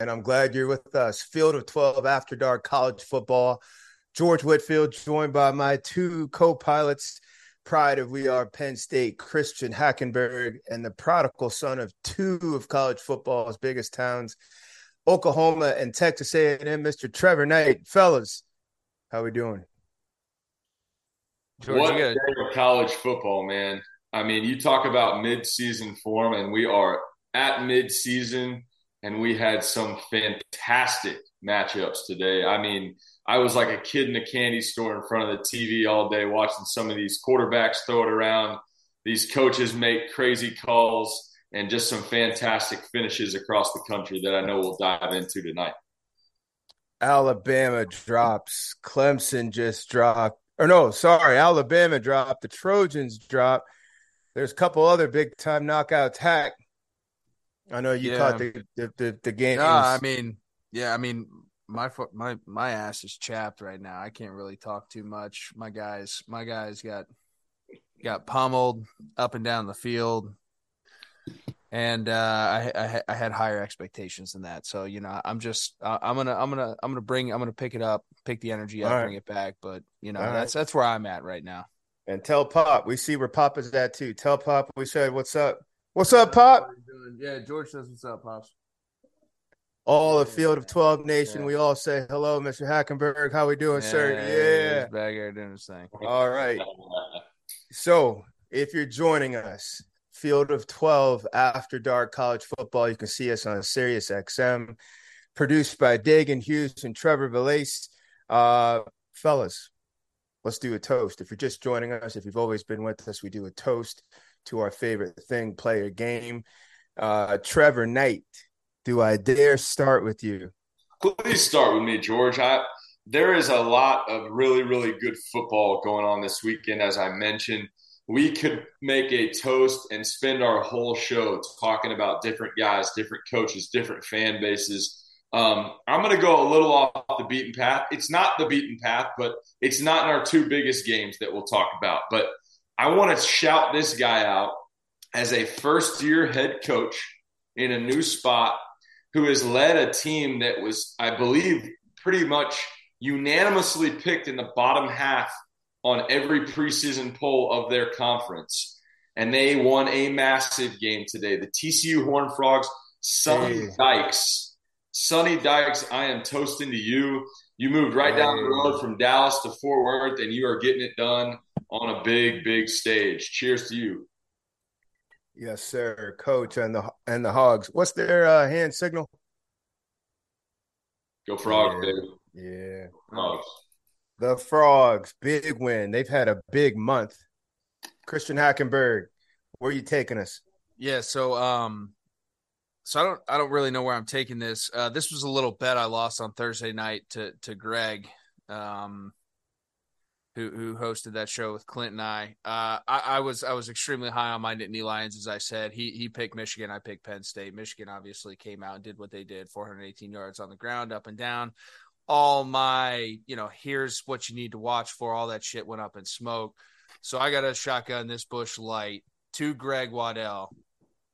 and I'm glad you're with us. Field of 12 After Dark College Football. George Whitfield, joined by my two co pilots, pride of We Are Penn State, Christian Hackenberg, and the prodigal son of two of college football's biggest towns, Oklahoma and Texas A&M, Mr. Trevor Knight. Fellas, how we doing? George, what day of college football, man. I mean, you talk about mid-season form, and we are at mid-season – and we had some fantastic matchups today. I mean, I was like a kid in a candy store in front of the TV all day watching some of these quarterbacks throw it around, these coaches make crazy calls, and just some fantastic finishes across the country that I know we'll dive into tonight. Alabama drops. Clemson just dropped. Or no, sorry, Alabama dropped. The Trojans dropped. There's a couple other big time knockout attack I know you yeah. caught the the, the, the game. No, I mean, yeah, I mean, my my my ass is chapped right now. I can't really talk too much. My guys, my guys got got pummeled up and down the field, and uh, I, I, I had higher expectations than that. So you know, I'm just I'm gonna I'm gonna I'm gonna bring I'm gonna pick it up, pick the energy up, right. bring it back. But you know, All that's right. that's where I'm at right now. And tell Pop we see where Pop is at too. Tell Pop we said what's up. What's up, Pop? Yeah, George says what's up, Pops. All the field of 12 nation, yeah. we all say hello, Mr. Hackenberg. How we doing, yeah, sir? Yeah. Back here doing his thing. All right. So if you're joining us, Field of 12 After Dark College Football, you can see us on Sirius XM, produced by Dagan Hughes and Trevor Valace. Uh, fellas, let's do a toast. If you're just joining us, if you've always been with us, we do a toast to our favorite thing, play a game. Uh, Trevor Knight, do I dare start with you? Please start with me, George. I, there is a lot of really, really good football going on this weekend, as I mentioned. We could make a toast and spend our whole show talking about different guys, different coaches, different fan bases. Um, I'm going to go a little off the beaten path. It's not the beaten path, but it's not in our two biggest games that we'll talk about. But I want to shout this guy out as a first year head coach in a new spot who has led a team that was, I believe, pretty much unanimously picked in the bottom half on every preseason poll of their conference. And they won a massive game today. The TCU Horn Frogs, Sonny hey. Dykes. Sonny Dykes, I am toasting to you. You moved right hey. down the road from Dallas to Fort Worth, and you are getting it done on a big, big stage. Cheers to you. Yes, sir, Coach, and the and the Hogs. What's their uh, hand signal? Go Frogs, yeah. baby. Yeah, Frogs. The Frogs, big win. They've had a big month. Christian Hackenberg, where are you taking us? Yeah, so um, so I don't I don't really know where I'm taking this. Uh, this was a little bet I lost on Thursday night to to Greg. Um, who who hosted that show with Clint and I. Uh, I, I was I was extremely high on my Nittany Lions, as I said. He he picked Michigan, I picked Penn State. Michigan obviously came out and did what they did, 418 yards on the ground, up and down. All my, you know, here's what you need to watch for. All that shit went up in smoke. So I got a shotgun this Busch Light to Greg Waddell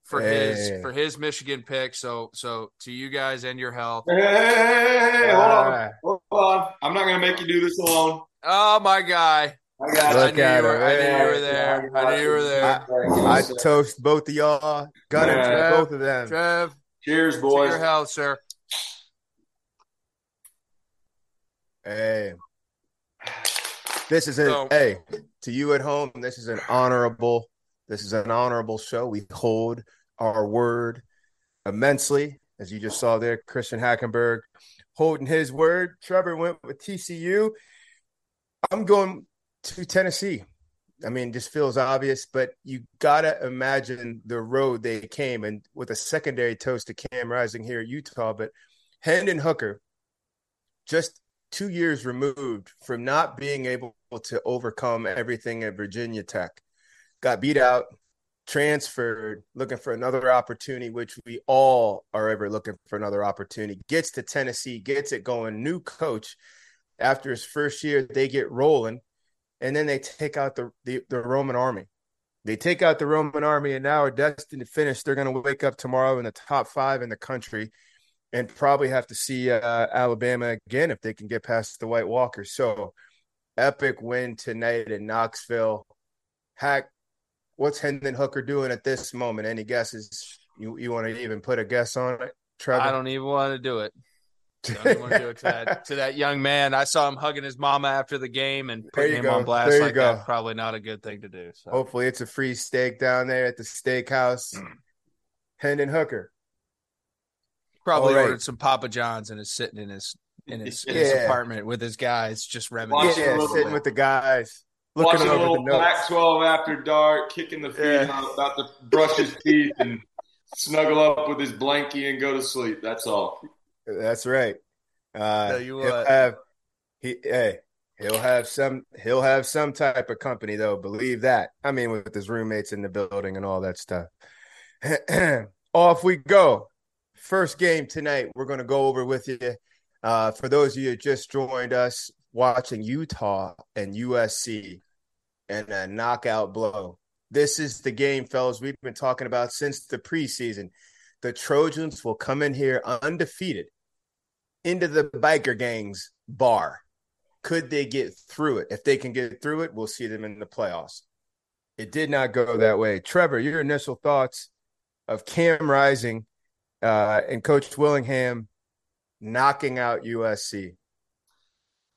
for hey. his for his Michigan pick. So so to you guys and your health. Hey, hey, hold on, hold on. I'm not gonna make you do this alone. Oh my guy. I, got Look I, knew, were, I knew you were there. I knew you were there. I, I toast both of y'all. Got it yeah. both of them. Trev. Cheers, boys. To your health, sir. Hey. This is a so, hey to you at home. This is an honorable. This is an honorable show. We hold our word immensely, as you just saw there. Christian Hackenberg holding his word. Trevor went with TCU. I'm going to Tennessee. I mean, just feels obvious, but you gotta imagine the road they came and with a secondary toast to Cam Rising here at Utah. But Hendon Hooker, just two years removed from not being able to overcome everything at Virginia Tech, got beat out, transferred, looking for another opportunity, which we all are ever looking for another opportunity. Gets to Tennessee, gets it going, new coach after his first year, they get rolling, and then they take out the, the, the Roman army. They take out the Roman army and now are destined to finish. They're going to wake up tomorrow in the top five in the country. and probably have to see uh, Alabama again if they can get past the White Walkers. So epic win tonight in Knoxville. Hack, what's Hendon Hooker doing at this moment? Any guesses? You you want to even put a guess on it, Trevor? I don't even want to do it. Don't even want to do it to that to that young man. I saw him hugging his mama after the game and putting him go. on blast like go. that. Probably not a good thing to do. So. Hopefully, it's a free steak down there at the steakhouse. Mm. Hendon Hooker. Probably right. ordered some Papa John's and is sitting in his in his, yeah. in his apartment with his guys, just reminiscing. Yeah, sitting bit. with the guys. Looking Watching a little Pac 12 after dark, kicking the feet yeah. out, about to brush his teeth and snuggle up with his blankie and go to sleep. That's all. That's right. Uh, you he'll have he hey he'll have some he'll have some type of company though. Believe that. I mean, with his roommates in the building and all that stuff. Off we go. First game tonight. We're going to go over with you. Uh, for those of you who just joined us, watching Utah and USC and a knockout blow. This is the game, fellas, we've been talking about since the preseason. The Trojans will come in here undefeated into the biker gangs bar. Could they get through it? If they can get through it, we'll see them in the playoffs. It did not go that way. Trevor, your initial thoughts of Cam Rising uh, and Coach Whittingham knocking out USC?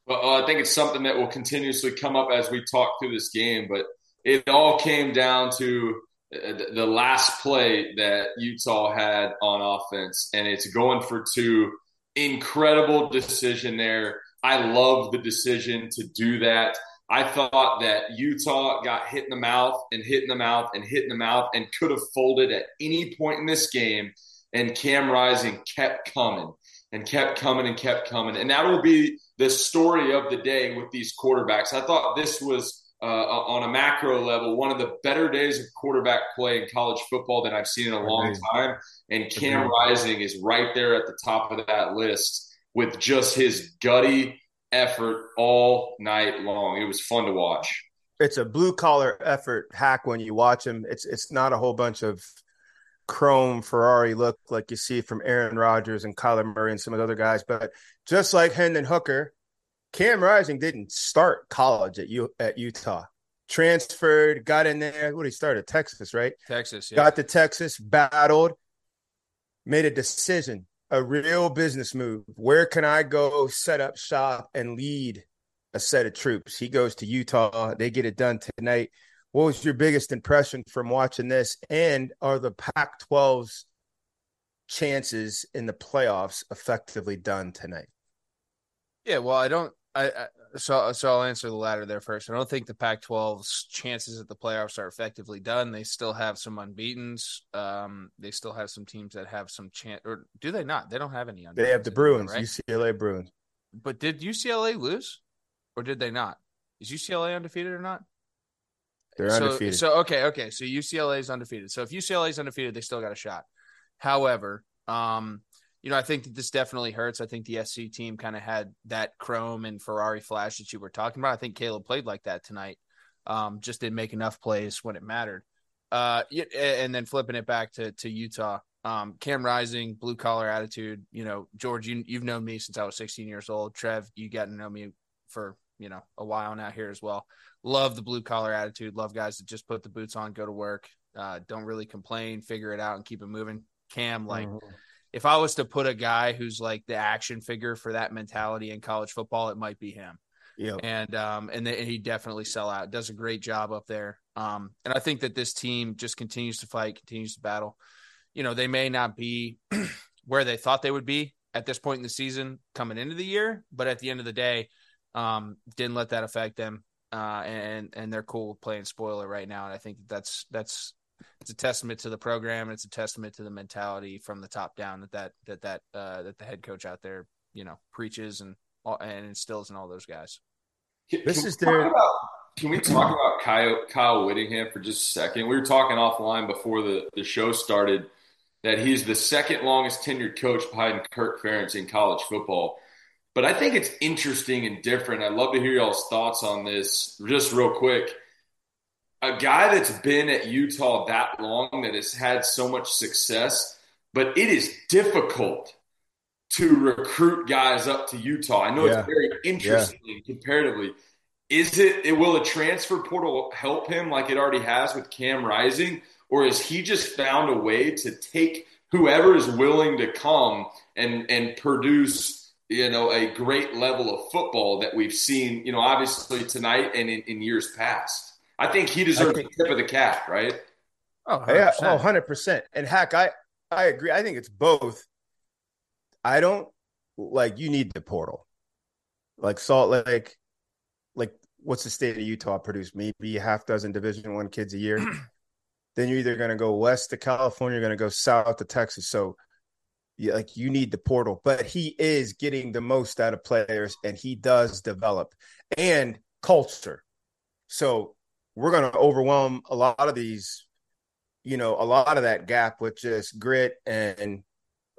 Well, uh, I think it's something that will continuously come up as we talk through this game, but it all came down to uh, the last play that Utah had on offense, and it's going for two. Incredible decision there. I love the decision to do that. I thought that Utah got hit in the mouth and hit in the mouth and hit in the mouth and could have folded at any point in this game. And Cam Rising kept coming and kept coming and kept coming. And that will be the story of the day with these quarterbacks. I thought this was uh, on a macro level one of the better days of quarterback play in college football that I've seen in a long time. And Cam Rising is right there at the top of that list with just his gutty effort all night long. It was fun to watch. It's a blue collar effort hack when you watch him. It's it's not a whole bunch of chrome Ferrari look like you see from Aaron Rodgers and Kyler Murray and some of the other guys. But just like Hendon Hooker, Cam Rising didn't start college at U at Utah. Transferred, got in there. What he started Texas, right? Texas. Yeah. Got to Texas, battled, made a decision, a real business move. Where can I go set up shop and lead a set of troops? He goes to Utah. They get it done tonight. What was your biggest impression from watching this? And are the Pac 12's chances in the playoffs effectively done tonight? Yeah, well, I don't. I, I so so I'll answer the latter there first. I don't think the Pac-12's chances at the playoffs are effectively done. They still have some unbeaten's. Um, they still have some teams that have some chance, or do they not? They don't have any. They have the Bruins, right? UCLA Bruins. But did UCLA lose, or did they not? Is UCLA undefeated or not? They're so, undefeated. So okay, okay. So UCLA is undefeated. So if UCLA is undefeated, they still got a shot. However, um, you know, I think that this definitely hurts. I think the SC team kind of had that chrome and Ferrari flash that you were talking about. I think Caleb played like that tonight. Um, just didn't make enough plays when it mattered. Uh, and then flipping it back to to Utah. Um, Cam Rising, blue collar attitude. You know, George, you you've known me since I was 16 years old. Trev, you got to know me for you know a while now here as well. Love the blue collar attitude. Love guys that just put the boots on, go to work, uh, don't really complain, figure it out, and keep it moving. Cam, like, mm-hmm. if I was to put a guy who's like the action figure for that mentality in college football, it might be him. Yeah, and um, and, the, and he definitely sell out. Does a great job up there. Um, and I think that this team just continues to fight, continues to battle. You know, they may not be where they thought they would be at this point in the season coming into the year, but at the end of the day, um, didn't let that affect them. Uh, and and they're cool with playing spoiler right now, and I think that's that's it's a testament to the program, and it's a testament to the mentality from the top down that that that that uh, that the head coach out there, you know, preaches and and instills in all those guys. Can, this can is their. About, can we talk about Kyle, Kyle Whittingham for just a second? We were talking offline before the, the show started that he's the second longest tenured coach behind Kirk Ferentz in college football. But I think it's interesting and different. I'd love to hear y'all's thoughts on this just real quick. A guy that's been at Utah that long, that has had so much success, but it is difficult to recruit guys up to Utah. I know yeah. it's very interesting yeah. comparatively. Is it, it will a transfer portal help him like it already has with Cam Rising, or is he just found a way to take whoever is willing to come and and produce you know a great level of football that we've seen you know obviously tonight and in, in years past. I think he deserves think, the tip of the cap, right? Oh, 100%. yeah, oh, 100%. And heck, I I agree. I think it's both. I don't like you need the portal. Like Salt Lake, like what's the state of Utah produce? Maybe a half dozen Division One kids a year. then you're either going to go west to California, you're going to go south to Texas. So, yeah, like you need the portal, but he is getting the most out of players, and he does develop and culture. So we're going to overwhelm a lot of these, you know, a lot of that gap with just grit and,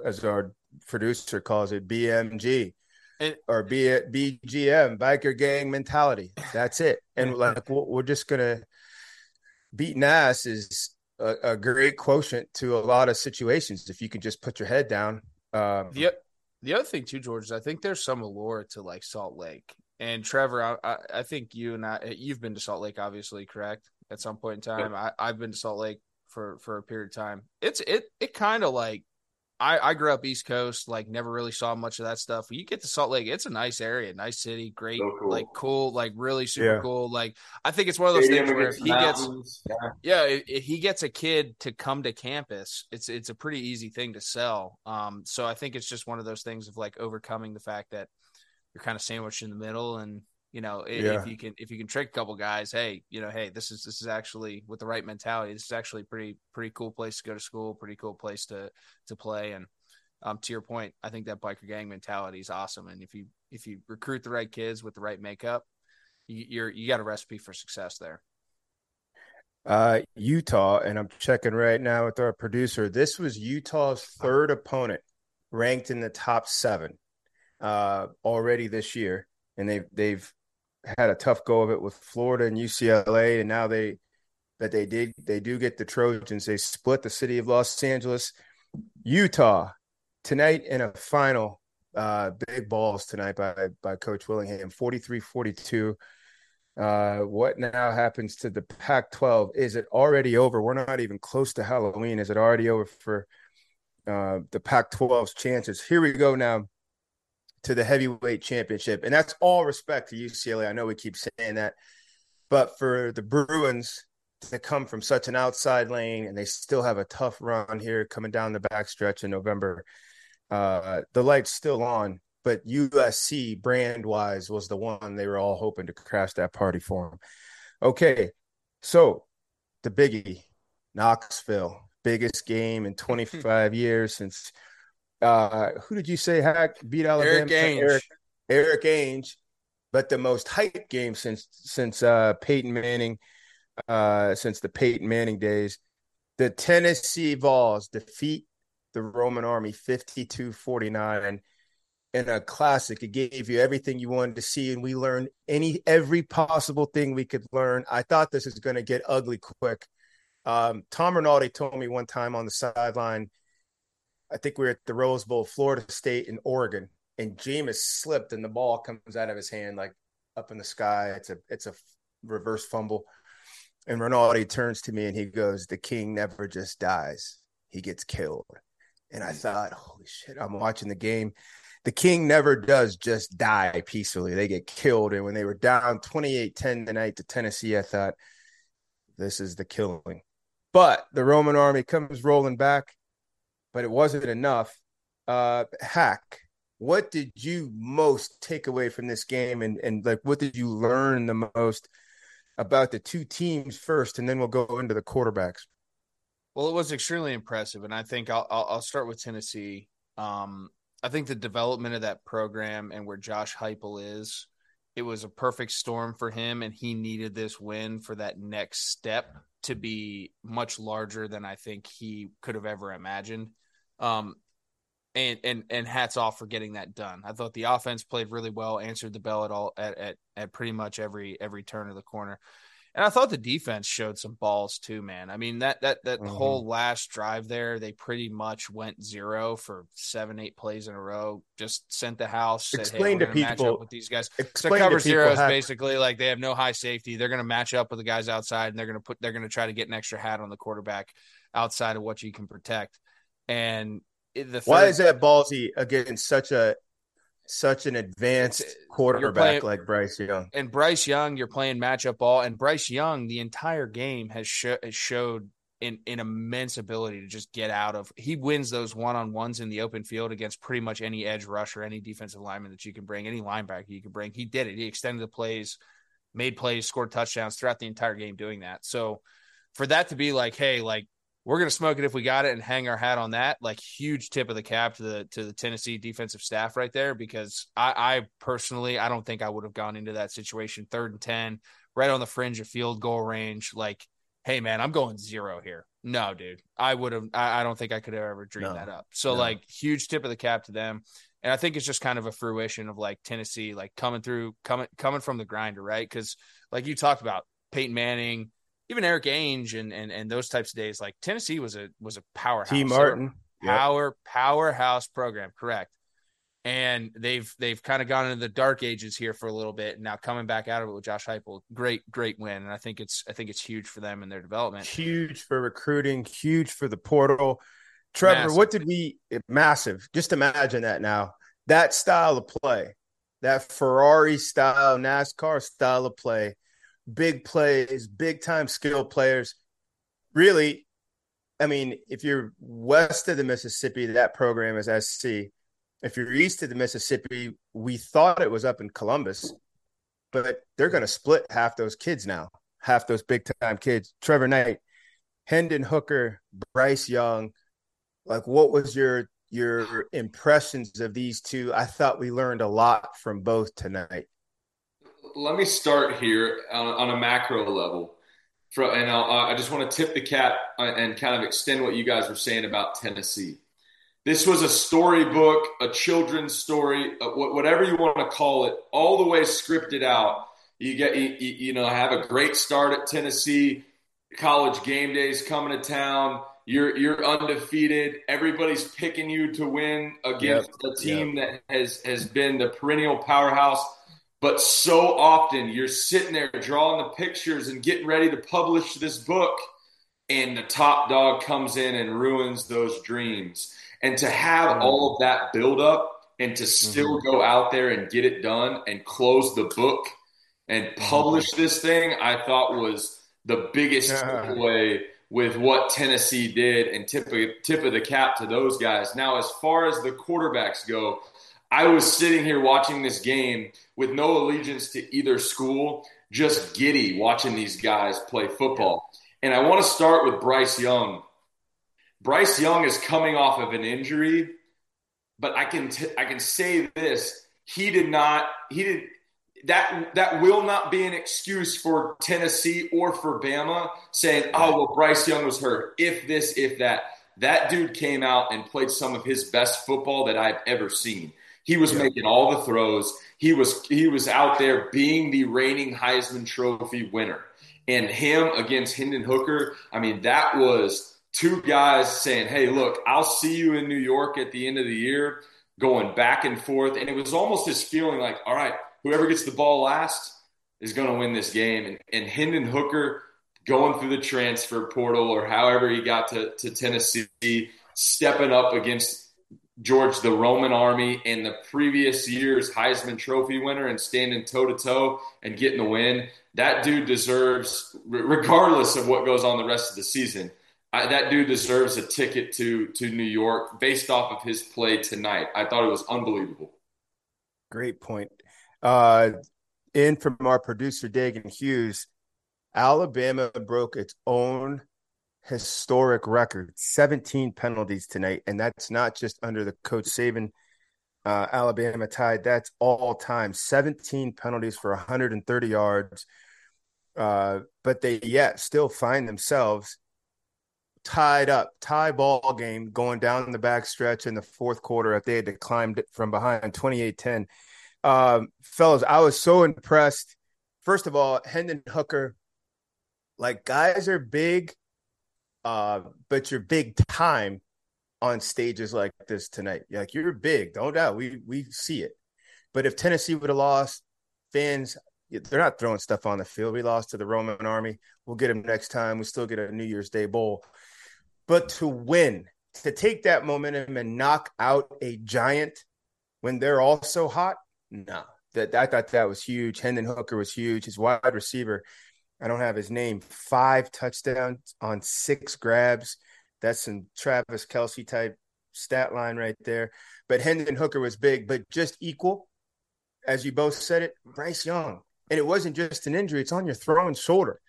as our producer calls it, BMG. And, or it BGM, biker gang mentality. That's it. And like we're just gonna beating ass is a, a, great quotient to a lot of situations if you can just put your head down. Um, the the other thing too, George, is I think there's some allure to like Salt Lake and Trevor. I, I think you and I, you've been to Salt Lake, obviously, correct? At some point in time, I, I've been to Salt Lake for for a period of time. It's it it kind of like I, I grew up East Coast, like never really saw much of that stuff. When you get to Salt Lake, it's a nice area, nice city, great, so cool. like cool, like really super yeah. cool. Like I think it's one of those Stadium things where if he gets, yeah, yeah if, if, he gets a kid to come to campus, it's it's a pretty easy thing to sell. Um, so I think it's just one of those things of like overcoming the fact that you're kind of sandwiched in the middle, and you know, if, yeah. if you can if you can trick a couple guys, hey, you know, hey, this is this is actually with the right mentality, this is actually pretty pretty cool place to go to school, pretty cool place to to play. And um, to your point, I think that biker gang mentality is awesome. And if you if you recruit the right kids with the right makeup, you, you're you got a recipe for success there. Uh, Utah, and I'm checking right now with our producer. This was Utah's third opponent, ranked in the top seven uh, already this year, and they've they've had a tough go of it with Florida and UCLA, and now they that they did they do get the Trojans. They split the city of Los Angeles, Utah tonight in a final. Uh, big balls tonight by by Coach Whittingham, 43-42. Uh, what now happens to the Pac-12? Is it already over? We're not even close to Halloween. Is it already over for uh, the Pac-12's chances? Here we go now to the heavyweight championship. And that's all respect to UCLA. I know we keep saying that. But for the Bruins to come from such an outside lane and they still have a tough run here coming down the backstretch in November, uh, the light's still on. But USC brand wise was the one they were all hoping to crash that party for them. Okay. So the biggie, Knoxville, biggest game in 25 years since uh, who did you say hack beat Alabama? Erik Ainge. Eric, Erik Ainge, but the most hype game since since uh, Peyton Manning, uh, since the Peyton Manning days. The Tennessee Vols defeat the Roman Army 52-49 in a classic. It gave you everything you wanted to see, and we learned any every possible thing we could learn. I thought this was going to get ugly quick. Um, Tom Rinaldi told me one time on the sideline – I think we are at the Rose Bowl, Florida State and Oregon, and Jameis slipped and the ball comes out of his hand like up in the sky. It's a it's a reverse fumble. And Rinaldi turns to me and he goes, The king never just dies. He gets killed. And I hmm. thought, holy shit, I'm watching the game. The king never does just die peacefully. They get killed. And when they were down 28 10 tonight to Tennessee, I thought, this is the killing. But the Roman army comes rolling back but it wasn't enough. Uh, hack, what did you most take away from this game, and and like what did you learn the most about the two teams first, and then we'll go into the quarterbacks. Well, it was extremely impressive, and I think I'll I'll, I'll start with Tennessee. Um, I think the development of that program and where Josh Heupel is, it was a perfect storm for him, and he needed this win for that next step to be much larger than I think he could have ever imagined. Um, and and and hats off for getting that done. I thought the offense played really well, answered the bell at all at at, at pretty much every every turn of the corner. And I thought the defense showed some balls too, man. I mean that that that mm-hmm. whole last drive there, they pretty much went zero for seven, eight plays in a row. Just sent the house. Said, explain hey, to people with these guys. So cover zero is basically like they have no high safety. They're going to match up with the guys outside, and they're going to put they're going to try to get an extra hat on the quarterback outside of what you can protect. And the third, why is that ballsy against such a such an advanced quarterback playing, like Bryce Young. And Bryce Young, you're playing matchup ball, and Bryce Young, the entire game has, has showed an, an immense ability to just get out of. He wins those one on ones in the open field against pretty much any edge rusher, any defensive lineman that you can bring, any linebacker you can bring. He did it. He extended the plays, made plays, scored touchdowns throughout the entire game doing that. So for that to be like, hey, like we're going to smoke it if we got it and hang our hat on that. Like huge tip of the cap to the to the Tennessee defensive staff right there because I, I personally I don't think I would have gone into that situation third and ten right on the fringe of field goal range. Like, hey man, I'm going zero here. No, dude, I would have. I, I don't think I could have ever dreamed no, that up. So no. like huge tip of the cap to them. And I think it's just kind of a fruition of like Tennessee, like coming through, coming coming from the grinder, right? Because like you talked about Peyton Manning, even Erik Ainge and, and and those types of days, like Tennessee was a was a powerhouse. Tee Martin, power yep. powerhouse program, correct. And they've they've kind of gone into the dark ages here for a little bit. And now coming back out of it with Josh Heupel, great great win, and I think it's I think it's huge for them and their development. Huge for recruiting, huge for the portal. Trevor, massive. what did we massive? Just imagine that now. That style of play, that Ferrari style, NASCAR style of play big plays, big time skill players. Really, I mean, if you're west of the Mississippi, that program is SC. If you're east of the Mississippi, we thought it was up in Columbus, but they're going to split half those kids now, half those big time kids. Trevor Knight, Hendon Hooker, Bryce Young. Like, what was your your impressions of these two? I thought we learned a lot from both tonight let me start here on, on a macro level. For, and I'll, i just want to tip the cap uh, and kind of extend what you guys were saying about Tennessee. This was a storybook, a children's story, uh, whatever you want to call it, all the way scripted out. You get, you, you know, have a great start at Tennessee. College game days coming to town. You're you're undefeated. Everybody's picking you to win against yep. a team yep. that has has been the perennial powerhouse but so often you're sitting there drawing the pictures and getting ready to publish this book, and the top dog comes in and ruins those dreams. And to have mm-hmm. all of that build up and to still mm-hmm. go out there and get it done and close the book and mm-hmm. publish this thing, I thought was the biggest takeaway with what Tennessee did and tip of, tip of the cap to those guys. Now, as far as the quarterbacks go, I was sitting here watching this game with no allegiance to either school, just giddy watching these guys play football. And I want to start with Bryce Young. Bryce Young is coming off of an injury, but I can t- I can say this: he did not he did that that will not be an excuse for Tennessee or for Bama saying, "Oh well, Bryce Young was hurt." If this, if that, that dude came out and played some of his best football that I've ever seen. He was yeah. making all the throws. He was he was out there being the reigning Heisman Trophy winner. And him against Hendon Hooker, I mean, that was two guys saying, "Hey, look, I'll see you in New York at the end of the year." Going back and forth, and it was almost this feeling like, "All right, whoever gets the ball last is going to win this game." And, and Hendon Hooker going through the transfer portal or however he got to, to Tennessee, stepping up against George the Roman army in the previous year's Heisman Trophy winner and standing toe to toe and getting the win. That dude deserves, regardless of what goes on the rest of the season, I, that dude deserves a ticket to to New York based off of his play tonight. I thought it was unbelievable. Great point. Uh, in from our producer Dagan Hughes, Alabama broke its own historic record 17 penalties tonight and that's not just under the coach Saban uh, Alabama Tide that's all time. 17 penalties for 130 yards. Uh, but they yet still find themselves tied up tie ball game going down the back stretch in the fourth quarter if they had to climb from behind 28-10 um, fellas I was so impressed. First of all Hendon Hooker like guys are big, uh, but you're big time on stages like this tonight. Like you're big, don't doubt. We we see it. But if Tennessee would have lost, fans they're not throwing stuff on the field. We lost to the Roman army. We'll get them next time. We still get a New Year's Day bowl. But to win, to take that momentum and knock out a giant when they're also hot, no. That I thought that was huge. Hendon Hooker was huge. His wide receiver, I don't have his name, five touchdowns on six grabs. That's some Travis Kelce type stat line right there. But Hendon Hooker was big, but just equal, as you both said it, Bryce Young. And it wasn't just an injury, it's on your throwing shoulder.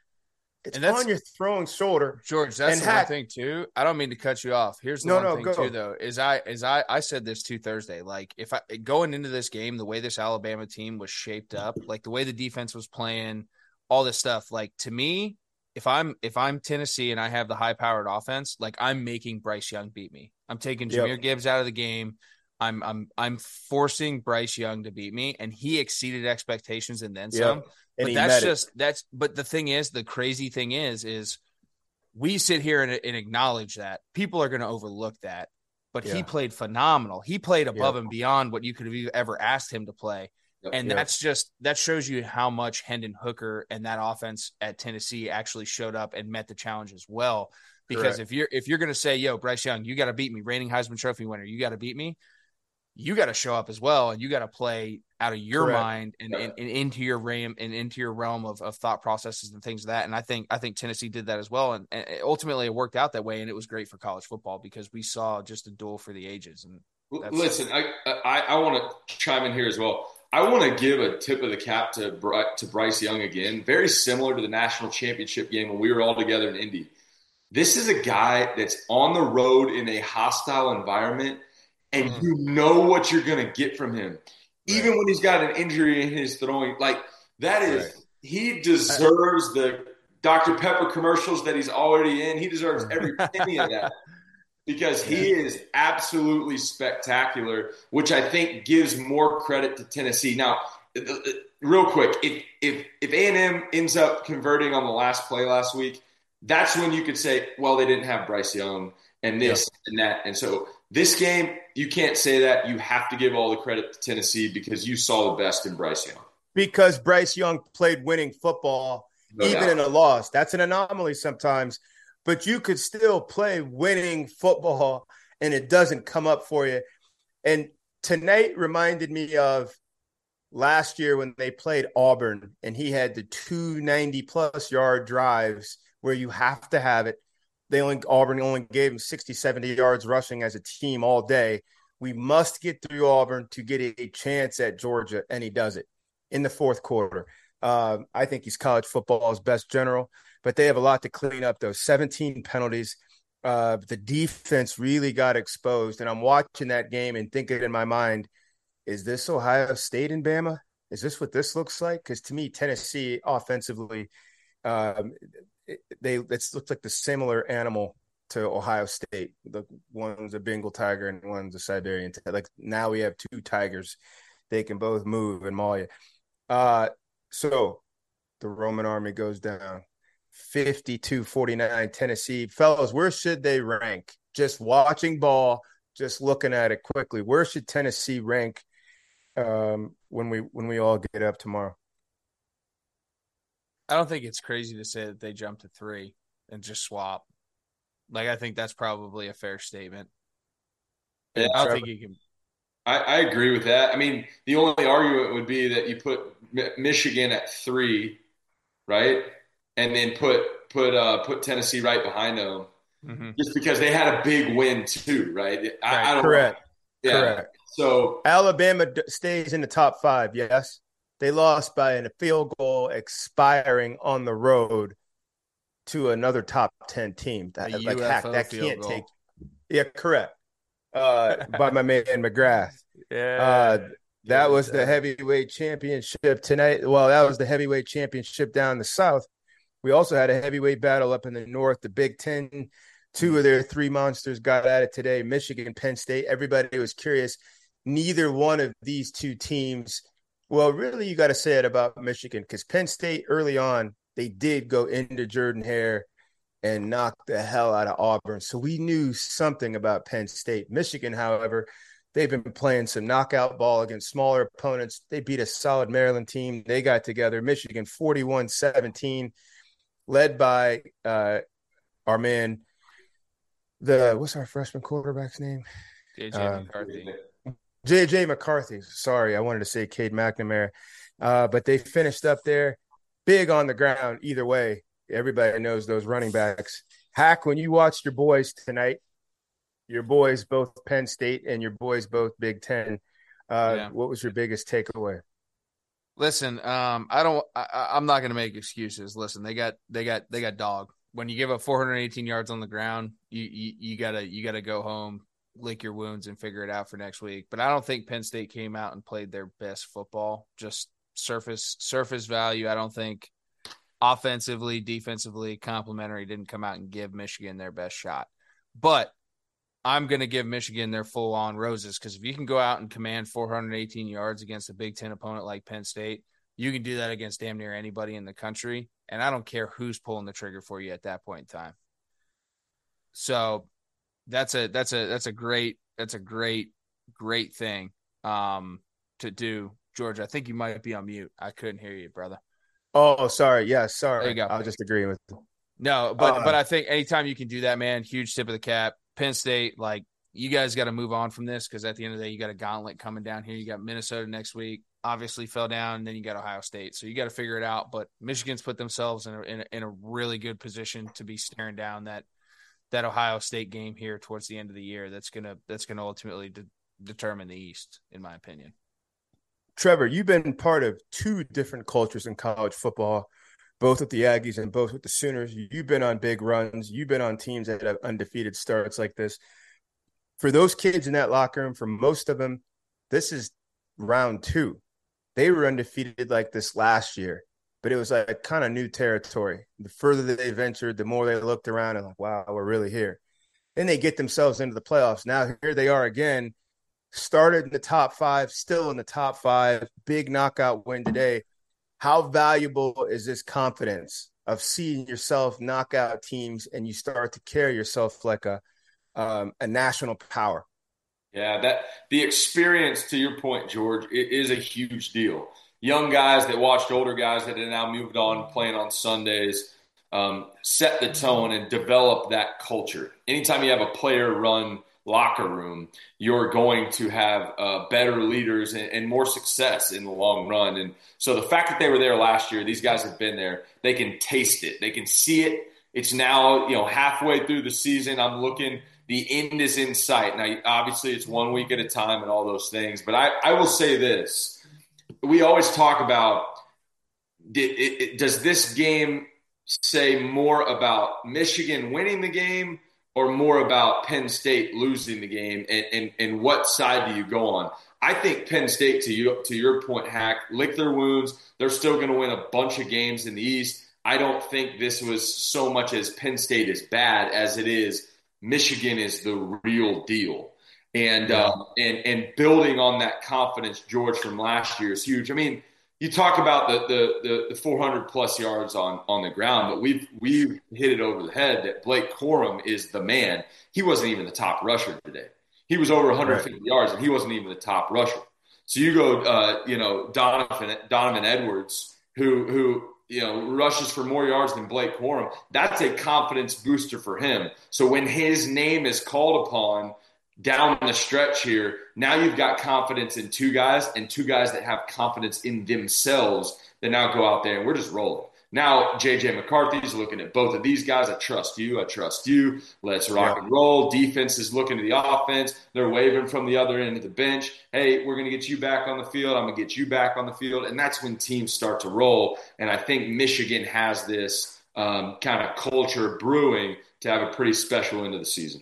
It's on your throwing shoulder. George, that's and the Hack, one thing too. I don't mean to cut you off. Here's the no, one no, thing go. too, though, is I is I I said this too Thursday. Like if I going into this game, the way this Alabama team was shaped up, like the way the defense was playing, all this stuff, like to me, if I'm if I'm Tennessee and I have the high powered offense, like I'm making Bryce Young beat me. I'm taking Jahmyr yep. Gibbs out of the game. I'm I'm I'm forcing Bryce Young to beat me, and he exceeded expectations and then some. And but that's just it. that's. But the thing is, the crazy thing is, is we sit here and, and acknowledge that people are going to overlook that. But yeah. he played phenomenal. He played above and beyond what you could have ever asked him to play. And that's just that shows you how much Hendon Hooker and that offense at Tennessee actually showed up and met the challenge as well. Because Correct. if you're if you're going to say, "Yo, Bryce Young, you got to beat me, reigning Heisman Trophy winner, you got to beat me," you got to show up as well and you got to play out of your Correct. mind and, and, and, into your realm and into your realm of, of thought processes and things like that and i think i think tennessee did that as well and, and, ultimately it worked out that way and it was great for college football because we saw just a duel for the ages and listen i i, I want to chime in here as well i want to give a tip of the cap to to bryce young again very similar to the national championship game when we were all together in indy this is a guy that's on the road in a hostile environment and mm. you know what you're going to get from him. Even right. when he's got an injury in his throwing, like that is, right. he deserves the Dr. Pepper commercials that he's already in. He deserves every penny of that because he is absolutely spectacular, which I think gives more credit to Tennessee. Now, uh, uh, real quick, if if if A and M ends up converting on the last play last week, that's when you could say, well, they didn't have Bryce Young and this yep. and that, and so this game, you can't say that. You have to give all the credit to Tennessee because you saw the best in Bryce Young. Because Bryce Young played winning football, no even doubt. in a loss. That's an anomaly sometimes, but you could still play winning football and it doesn't come up for you. And tonight reminded me of last year when they played Auburn and he had the 290 plus yard drives where you have to have it they only Auburn only gave him 60, 70 yards rushing as a team all day. We must get through Auburn to get a chance at Georgia, and he does it in the fourth quarter. Uh, I think he's college football's best general, but they have a lot to clean up. Those 17 penalties. Uh, the defense really got exposed, and I'm watching that game and thinking in my mind, is this Ohio State and Bama? Is this what this looks like? Because to me, Tennessee offensively, um, they it looks like the similar animal to Ohio State. The one's a Bengal tiger and one's a Siberian. Tiger. Like now we have two tigers. They can both move and maul you. Uh, so the Roman army goes down 52 49 Tennessee. Fellas, where should they rank? Just watching ball, just looking at it quickly. Where should Tennessee rank um, when we when we all get up tomorrow? I don't think it's crazy to say that they jump to three and just swap. Like I think that's probably a fair statement. Yeah, I don't think you can. I, I, agree with that. I mean, the only argument would be that you put Michigan at three, right, and then put put uh, put Tennessee right behind them, mm-hmm. just because they had a big win too, right? I, right. I don't correct. Know. Yeah. Correct. So Alabama stays in the top five. Yes. They lost by a field goal expiring on the road to another top 10 team. That, like, heck, that can't goal. take. Yeah, correct. Uh, by my man McGrath. Yeah. Uh, that was the heavyweight championship tonight. Well, that was the heavyweight championship down in the South. We also had a heavyweight battle up in the North. The Big Ten, two of their three monsters got at it today Michigan, Penn State. Everybody was curious. Neither one of these two teams well, really, you got to say it about Michigan because Penn State early on they did go into Jordan Hare and knock the hell out of Auburn. So we knew something about Penn State. Michigan, however, they've been playing some knockout ball against smaller opponents. They beat a solid Maryland team. They got together. Michigan 41 17, led by uh, our man, the what's our freshman quarterback's name? JJ um, McCarthy. JJ McCarthy. Sorry, I wanted to say Cade McNamara. Uh, but they finished up there big on the ground either way. Everybody knows those running backs. Hack, when you watched your boys tonight, your boys both Penn State and your boys both Big Ten, uh, yeah. what was your biggest takeaway? Listen, um, I don't. I, am not going to make excuses. Listen, they got they got they got dog. When you give up 418 yards on the ground, you, you you gotta you gotta go home, lick your wounds, and figure it out for next week. But I don't think Penn State came out and played their best football. Just surface surface value. I don't think offensively, defensively, complimentary didn't come out and give Michigan their best shot. But I'm going to give Michigan their full on roses because if you can go out and command 418 yards against a Big Ten opponent like Penn State, you can do that against damn near anybody in the country. And I don't care who's pulling the trigger for you at that point in time. So that's a that's a that's a great that's a great great thing um to do George, I think you might be on mute. I couldn't hear you, brother. Oh, sorry. Yeah, sorry. There you go. I was just agreeing with you. No, but uh, but I think anytime you can do that, man, huge tip of the cap. Penn State, like you guys got to move on from this because at the end of the day, you got a gauntlet coming down here. You got Minnesota next week, obviously fell down, then you got Ohio State. So you got to figure it out. But Michigan's put themselves in a, in a, in a really good position to be staring down that that Ohio State game here towards the end of the year. That's gonna that's gonna ultimately de- determine the East, in my opinion. Trevor, you've been part of two different cultures in college football, both with the Aggies and both with the Sooners. You've been on big runs. You've been on teams that have undefeated starts like this. For those kids in that locker room, for most of them, this is round two. They were undefeated like this last year, but it was like kind of new territory. The further they ventured, the more they looked around and like, wow, we're really here. Then they get themselves into the playoffs. Now here they are again started in the top five, still in the top five, big knockout win today. How valuable is this confidence of seeing yourself knock out teams and you start to carry yourself like a um, a national power? Yeah, that the experience to your point, George, it is a huge deal. Young guys that watched older guys that have now moved on playing on Sundays um, set the tone and develop that culture. Anytime you have a player run locker room, you're going to have uh, better leaders and, and, more success in the long run. And so the fact that they were there last year, these guys have been there. They can taste it. They can see it. It's now you know halfway through the season. I'm looking. The end is in sight. Now, obviously, it's one week at a time and all those things. But I, I will say this: we always talk about did, it, it, does this game say more about Michigan winning the game or more about Penn State losing the game and, and, and what side do you go on? I think Penn State, to you to your point, Hack, lick their wounds. They're still going to win a bunch of games in the East. I don't think this was so much as Penn State is bad as it is Michigan is the real deal. And yeah. um, and and building on that confidence, George from last year is huge. I mean, you talk about the, the, the, the 400 plus yards on, on the ground, but we've, we've hit it over the head that Blake Corum is the man. He wasn't even the top rusher today. He was over 150 right. yards and he wasn't even the top rusher. So you go, uh, you know, Donovan, Donovan Edwards, who, who, you know, rushes for more yards than Blake Corum. That's a confidence booster for him. So when his name is called upon – down the stretch here, now you've got confidence in two guys and two guys that have confidence in themselves that now go out there and we're just rolling. Now, JJ McCarthy's looking at both of these guys. I trust you. I trust you. Let's rock yeah. and roll. Defense is looking to the offense. They're waving from the other end of the bench. Hey, we're going to get you back on the field. I'm going to get you back on the field. And that's when teams start to roll. And I think Michigan has this um, kind of culture brewing to have a pretty special end of the season.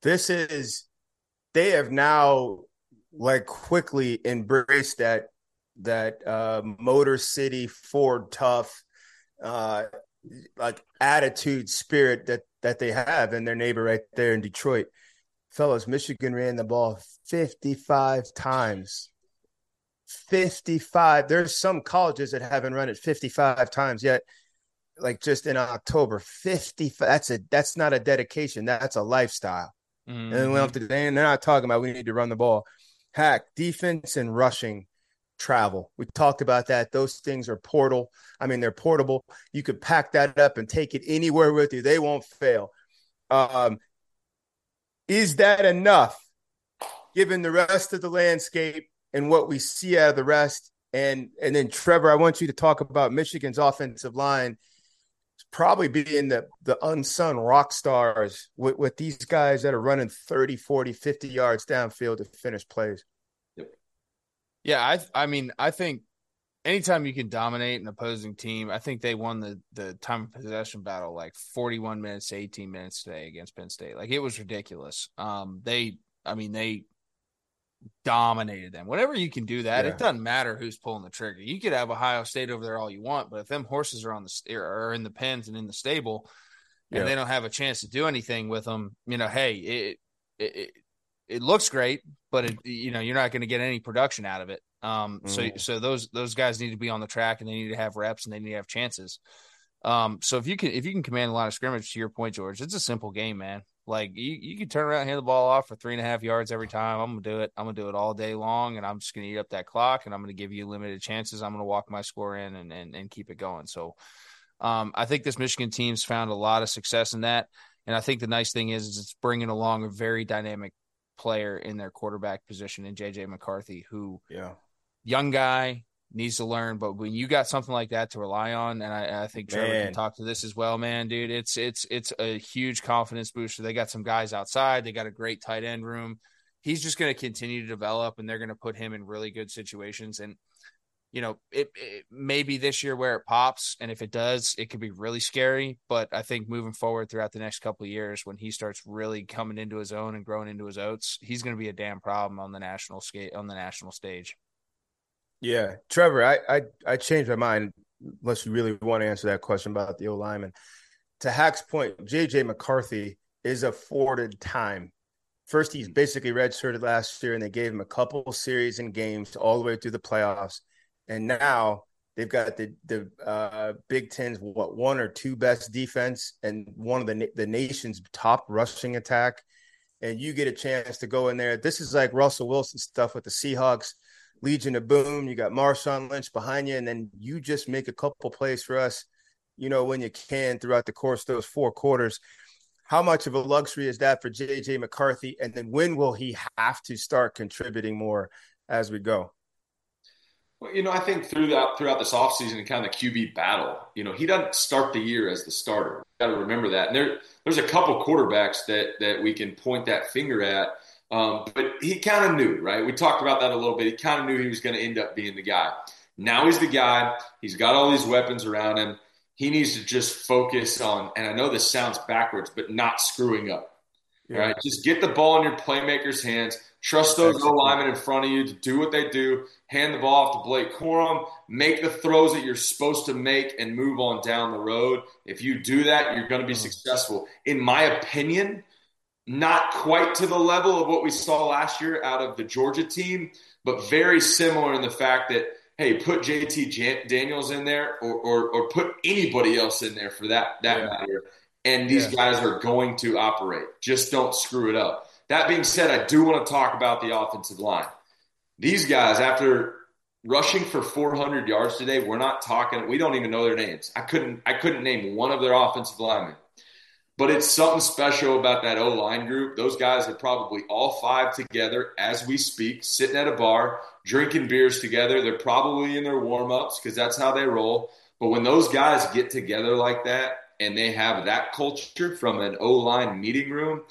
This is they have now like quickly embraced that that uh, Motor City Ford tough uh, like attitude spirit that that they have in their neighbor right there in Detroit. Fellas, Michigan ran the ball 55 times. 55. There's some colleges that haven't run it 55 times yet. like just in October, 50 that's a that's not a dedication, that's a lifestyle. Mm-hmm. And we have to and they're not talking about we need to run the ball. Hack defense and rushing travel. We talked about that. Those things are portal. I mean, they're portable. You could pack that up and take it anywhere with you. They won't fail. Um, is that enough given the rest of the landscape and what we see out of the rest? And and then Trevor, I want you to talk about Michigan's offensive line probably being the the unsung rock stars with, with these guys that are running 30, 40, 50 yards downfield to finish plays. Yeah, I I mean, I think anytime you can dominate an opposing team, I think they won the the time of possession battle like 41 minutes to 18 minutes today against Penn State. Like it was ridiculous. Um they I mean they dominated them. Whenever you can do that, yeah. it doesn't matter who's pulling the trigger. You could have Ohio State over there all you want, but if them horses are on the are in the pens and in the stable and yeah. they don't have a chance to do anything with them, you know, hey, it it, it looks great, but it, you know you're not going to get any production out of it. Um, mm. so so those those guys need to be on the track and they need to have reps and they need to have chances. Um, so if you can if you can command a lot of scrimmage, to your point, George, it's a simple game, man. Like you you can turn around, hand the ball off for three and a half yards every time. I'm gonna do it. I'm gonna do it all day long, and I'm just gonna eat up that clock, and I'm gonna give you limited chances. I'm gonna walk my score in and and, and keep it going. So. Um, I think this Michigan team's found a lot of success in that. And I think the nice thing is, is it's bringing along a very dynamic player in their quarterback position in JJ McCarthy, who yeah, young guy needs to learn. But when you got something like that to rely on, and I, I think Trevor man. can talk to this as well, man, dude, it's it's it's a huge confidence booster. They got some guys outside. They got a great tight end room. He's just going to continue to develop, and they're going to put him in really good situations. And you know, it, it may be this year where it pops, and if it does, it could be really scary. But I think moving forward throughout the next couple of years, when he starts really coming into his own and growing into his oats, he's going to be a damn problem on the national scale on the national stage. Yeah, Trevor, I I, I changed my mind. Unless you really want to answer that question about the O lineman, to Hack's point, JJ McCarthy is afforded time. First, he's basically redshirted last year, and they gave him a couple series and games all the way through the playoffs and now they've got the the uh, Big Ten's what one or two best defense and one of the the nation's top rushing attack, and you get a chance to go in there. This is like Russell Wilson stuff with the Seahawks, Legion of Boom. You got Marshawn Lynch behind you, and then you just make a couple plays for us, you know, when you can throughout the course of those four quarters. How much of a luxury is that for JJ McCarthy? And then when will he have to start contributing more as we go? Well, you know, I think throughout throughout this offseason and kind of the QB battle, you know, he doesn't start the year as the starter. Got to remember that. And there, there's a couple quarterbacks that that we can point that finger at. Um, but he kind of knew, right? We talked about that a little bit. He kind of knew he was going to end up being the guy. Now he's the guy. He's got all these weapons around him. He needs to just focus on, and I know this sounds backwards, but not screwing up. Yeah. Right? Just get the ball in your playmaker's hands Trust those O linemen in front of you to do what they do. Hand the ball off to Blake Corum. Make the throws that you're supposed to make and move on down the road. If you do that, you're going to be mm-hmm. successful. In my opinion, not quite to the level of what we saw last year out of the Georgia team, but very similar in the fact that hey, put JT Daniels in there or, or, or put anybody else in there for that that yeah. matter, and these yeah. guys are going to operate. Just don't screw it up. That being said, I do want to talk about the offensive line. These guys, after rushing for 400 yards today, we're not talking. We don't even know their names. I couldn't. I couldn't name one of their offensive linemen. But it's something special about that O line group. Those guys are probably all five together as we speak, sitting at a bar, drinking beers together. They're probably in their warm ups because that's how they roll. But when those guys get together like that and they have that culture from an O line meeting room,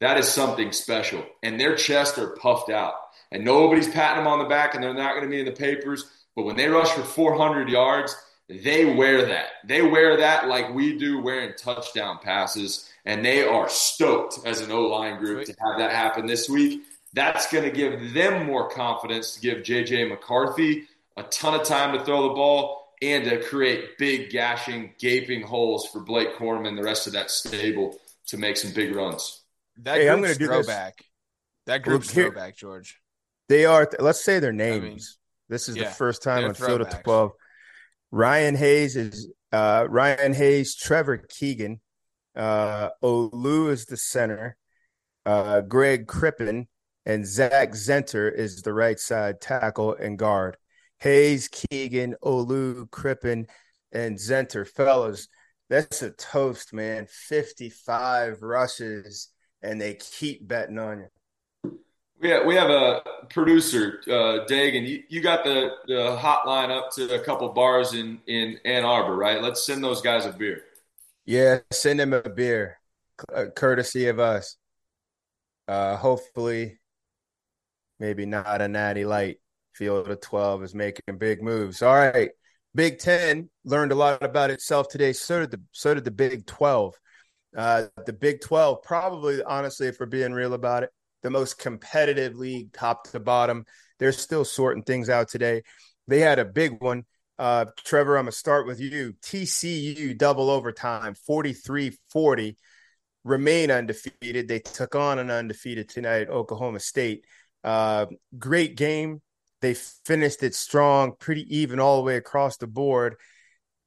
that is something special. And their chests are puffed out. And nobody's patting them on the back and they're not going to be in the papers. But when they rush for 400 yards, they wear that. They wear that like we do wearing touchdown passes. And they are stoked as an O line group to have that happen this week. That's going to give them more confidence to give JJ McCarthy a ton of time to throw the ball and to create big, gashing, gaping holes for Blake Corum and the rest of that stable to make some big runs. That hey, I'm going to do throwback. This. That group's Here, throwback, George. They are. Let's say their names. I mean, this is yeah, the first time on Field of Twelve. Ryan Hayes is Uh, Ryan Hayes, Trevor Keegan, uh, Olu is the center, uh, Greg Crippen, and Zak Zinter is the right side tackle and guard. Hayes, Keegan, Olu, Crippen, and Zinter. Fellas, that's a toast, man. 55 rushes, and they keep betting on you. Yeah, we have a producer, uh, Dagan. You, you got the, the hotline up to a couple bars in, in Ann Arbor, right? Let's send those guys a beer. Yeah, send them a beer, uh, courtesy of us. Uh, hopefully, maybe not a natty light. Field of 12 is making big moves. All right. Big 10 learned a lot about itself today. So did the so did the Big 12. Uh, the Big 12, probably honestly, if we're being real about it, the most competitive league, top to bottom. They're still sorting things out today. They had a big one. Uh, Trevor, I'm going to start with you. TCU double overtime, 43 40, remain undefeated. They took on an undefeated tonight, Oklahoma State. Uh, great game. They finished it strong, pretty even all the way across the board.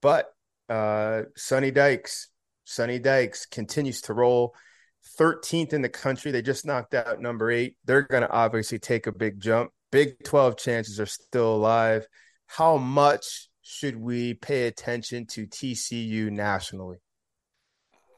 But uh, Sonny Dykes, Sonny Dykes continues to roll. 13th in the country. They just knocked out number eight. They're going to obviously take a big jump. Big 12 chances are still alive. How much should we pay attention to TCU nationally?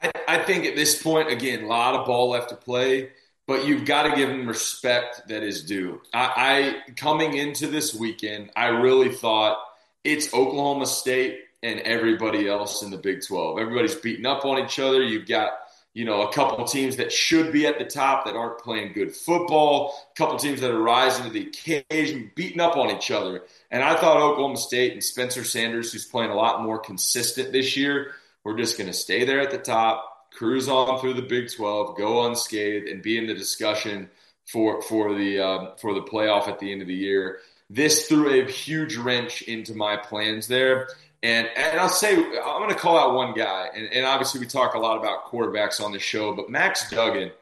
I, I think at this point, again, a lot of ball left to play but you've got to give them respect that is due. I, I coming into this weekend, I really thought it's Oklahoma State and everybody else in the Big 12. Everybody's beating up on each other. You've got you know a couple teams that should be at the top that aren't playing good football. A couple teams that are rising to the occasion, beating up on each other. And I thought Oklahoma State and Spencer Sanders, who's playing a lot more consistent this year, we're just going to stay there at the top cruise on through the Big 12, go unscathed, and be in the discussion for for the um, for the playoff at the end of the year. This threw a huge wrench into my plans there. And, and I'll say, I'm going to call out one guy. And, and obviously, we talk a lot about quarterbacks on the show, but Max Duggan,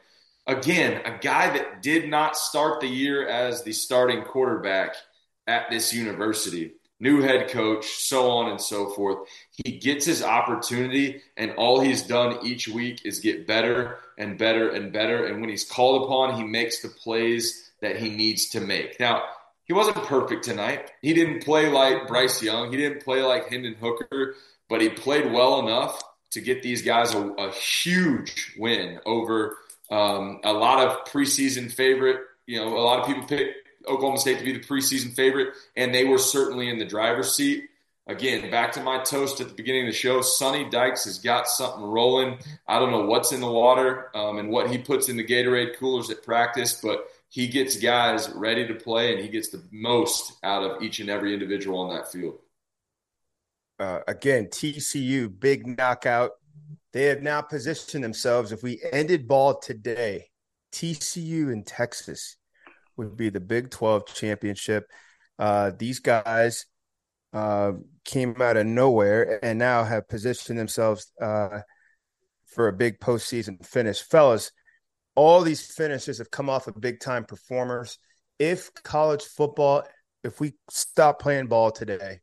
again, a guy that did not start the year as the starting quarterback at this university new head coach, so on and so forth. He gets his opportunity, and all he's done each week is get better and better and better. And when he's called upon, he makes the plays that he needs to make. Now, he wasn't perfect tonight. He didn't play like Bryce Young, he didn't play like Hendon Hooker, but he played well enough to get these guys a, a huge win over um, a lot of preseason favorite. You know, a lot of people pick Oklahoma State to be the preseason favorite, and they were certainly in the driver's seat. Again, back to my toast at the beginning of the show. Sonny Dykes has got something rolling. I don't know what's in the water um, and what he puts in the Gatorade coolers at practice, but he gets guys ready to play, and he gets the most out of each and every individual on that field. Uh, again, TCU, big knockout. They have now positioned themselves. If we ended ball today, TCU in Texas would be the Big 12 championship. Uh, these guys uh, came out of nowhere and now have positioned themselves uh, for a big postseason finish. Fellas, all these finishes have come off of big time performers. If college football, if we stop playing ball today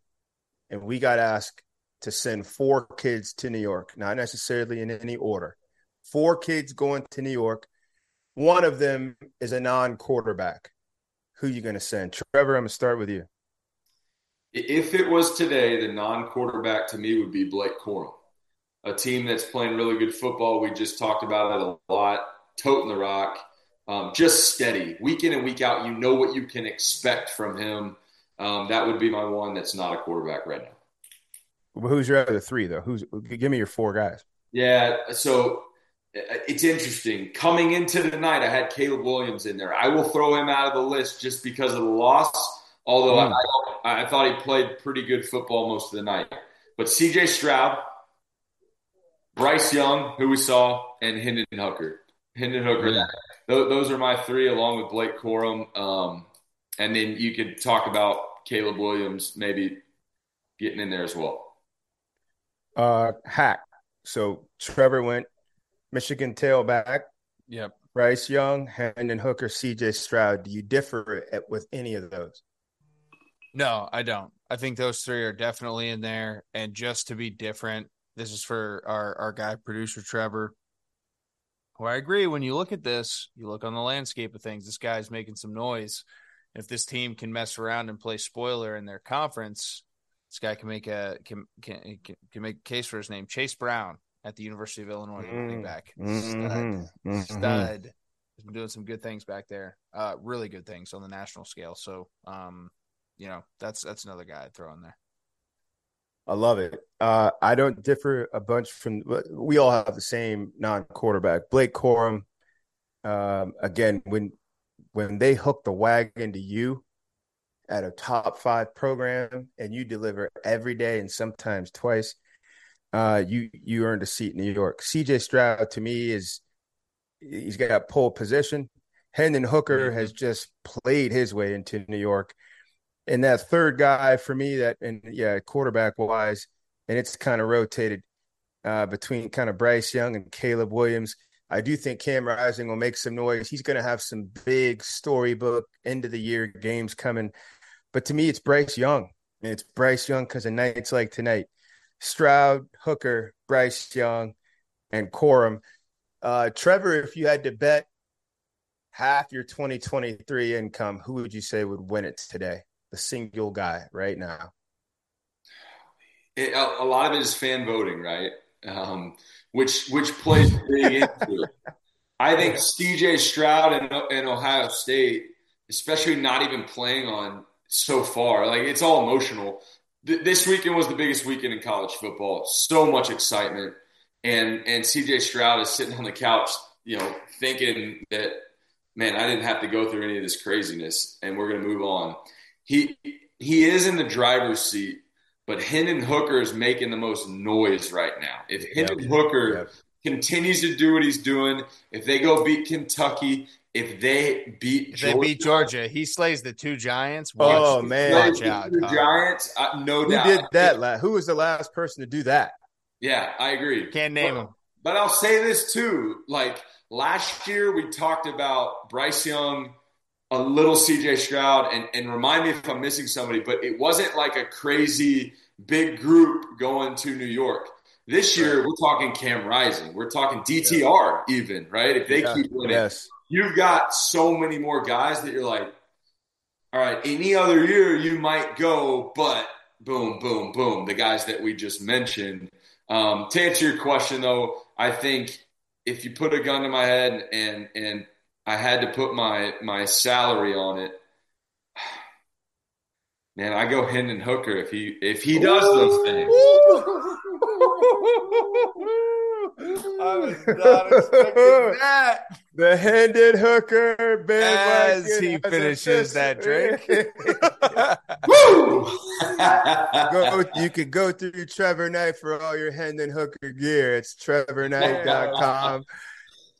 and we got asked to send four kids to New York, not necessarily in any order, four kids going to New York one of them is a non-quarterback. Who you going to send? Trevor, I'm going to start with you. If it was today, the non-quarterback to me would be Blake Corum, a team that's playing really good football. We just talked about it a lot. Toting the rock, um, just steady, week in and week out. You know what you can expect from him. Um, that would be my one. That's not a quarterback right now. who's your other three though? Who's give me your four guys? Yeah, so it's interesting. Coming into the night, I had Caleb Williams in there. I will throw him out of the list just because of the loss. Although mm. I, I, thought he played pretty good football most of the night. But C.J. Stroud, Bryce Young, who we saw, and Hendon Hooker. Hendon Hooker. Yeah. Those are my three, along with Blake Corum. Um, and then you could talk about Caleb Williams maybe getting in there as well. Uh, hack. So Trevor went Michigan tailback. Yep. Bryce Young, Hendon Hooker, CJ Stroud. Do you differ with any of those? No, I don't. I think those three are definitely in there. And just to be different, this is for our, our guy, producer Trevor. Who I agree, when you look at this, you look on the landscape of things, this guy's making some noise. If this team can mess around and play spoiler in their conference, this guy can make a can can can make a case for his name. Chase Brown at the University of Illinois mm, running back. Mm-hmm, stud. Mm-hmm. Stud. He's been doing some good things back there. Uh really good things on the national scale. So um you know, that's that's another guy I'd throw in there. I love it. Uh, I don't differ a bunch from. We all have the same non-quarterback, Blake Corum. Um, again, when when they hook the wagon to you at a top five program and you deliver every day and sometimes twice, uh, you you earned a seat in New York. C.J. Stroud to me is he's got a pole position. Hendon Hooker mm-hmm. has just played his way into New York and that third guy for me that and yeah quarterback wise and it's kind of rotated uh, between kind of Bryce Young and Caleb Williams. I do think Cam Rising will make some noise. He's going to have some big storybook end of the year games coming. But to me, it's Bryce Young. And it's Bryce Young because of nights like tonight. Stroud, Hooker, Bryce Young, and Corum. Uh, Trevor, if you had to bet half your 2023 income, who would you say would win it today? The single guy right now? It, a, a, lot of it is fan voting, right? Um, which which plays big into it. I think CJ Stroud and, and Ohio State, especially not even playing on so far, like it's all emotional. Th- this weekend was the biggest weekend in college football. So much excitement, and and CJ Stroud is sitting on the couch, you know, thinking that man, I didn't have to go through any of this craziness, and we're gonna move on he he is in the driver's seat, but Hendon Hooker is making the most noise right now. If Hendon yep. Hooker yep. continues to do what he's doing, if they go beat Kentucky, if they beat if Georgia, they beat Georgia, he slays the two Giants. Watch, oh man, watch out, the Giants, uh, no Who doubt. Who did that? Who was the last person to do that? Yeah, I agree. Can't name but, him. But I'll say this too: like last year, we talked about Bryce Young a little CJ Stroud and, and remind me if I'm missing somebody, but it wasn't like a crazy big group going to New York. This year, we're talking Cam Rising. We're talking DTR, yeah. even, right? If they yeah. keep winning, yes. you've got so many more guys that you're like, all right, any other year you might go, but boom, boom, boom, the guys that we just mentioned. Um, to answer your question, though, I think if you put a gun to my head and and I had to put my my salary on it. Man, I go Hendon Hooker if he if he does those things. I was not expecting that. The Hendon Hooker as he finishes that drink. go, you can go through Trevor Knight for all your Hendon Hooker gear. It's trevorknight.com.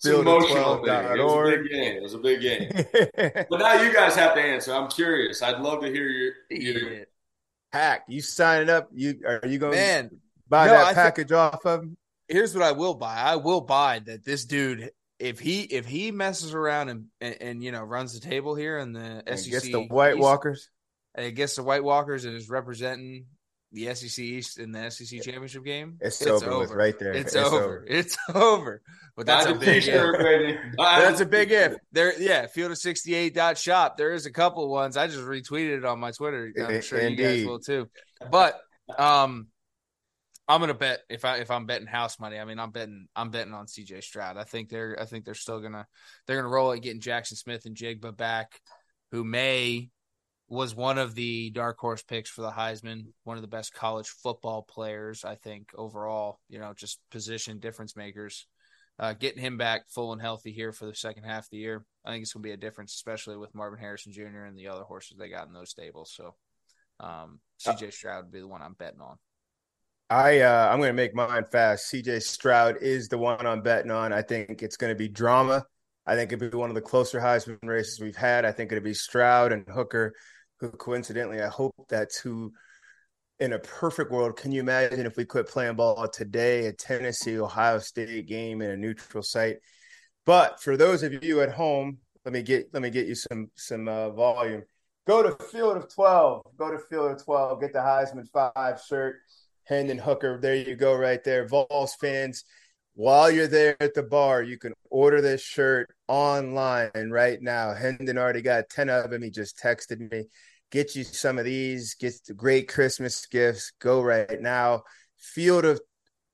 It's emotional thing. It was a big game. It was a big game. but now you guys have to answer. I'm curious. I'd love to hear your, your... hack. You signing up? You are you going to buy no, that I package th- off of him? Here's what I will buy. I will buy that this dude if he if he messes around and and, and you know runs the table here in the and SEC, gets the White Walkers, and gets the White Walkers and is representing the SEC East in the SEC championship game, it's, it's over, over. right there. It's, it's over. over. It's over. But that's a big if. that's a big if. There, yeah, field of 68 dot shop. There is a couple ones. I just retweeted it on my Twitter. I'm sure Indeed. you guys will too. But um I'm gonna bet if I if I'm betting house money, I mean I'm betting I'm betting on CJ Stroud. I think they're I think they're still gonna they're gonna roll it getting Jackson Smith-Njigba back, who may was one of the dark horse picks for the Heisman, one of the best college football players, I think, overall, you know, just position difference makers. Uh, getting him back full and healthy here for the second half of the year, I think it's going to be a difference, especially with Marvin Harrison Jr. and the other horses they got in those stables. So, um, CJ Stroud would be the one I'm betting on. I uh, I'm going to make mine fast. CJ Stroud is the one I'm betting on. I think it's going to be drama. I think it'll be one of the closer Heisman races we've had. I think it'll be Stroud and Hooker who coincidentally, I hope that's who in a perfect world, can you imagine if we quit playing ball today, a Tennessee Ohio State game in a neutral site? But for those of you at home, let me get let me get you some some uh, volume. Go to Field of 12. Go to Field of 12. Get the Heisman 5 shirt. Hendon Hooker. There you go, right there. Vols fans, while you're there at the bar, you can order this shirt online right now. Hendon already got 10 of them. He just texted me. Get you some of these. Get the great Christmas gifts. Go right now. Field of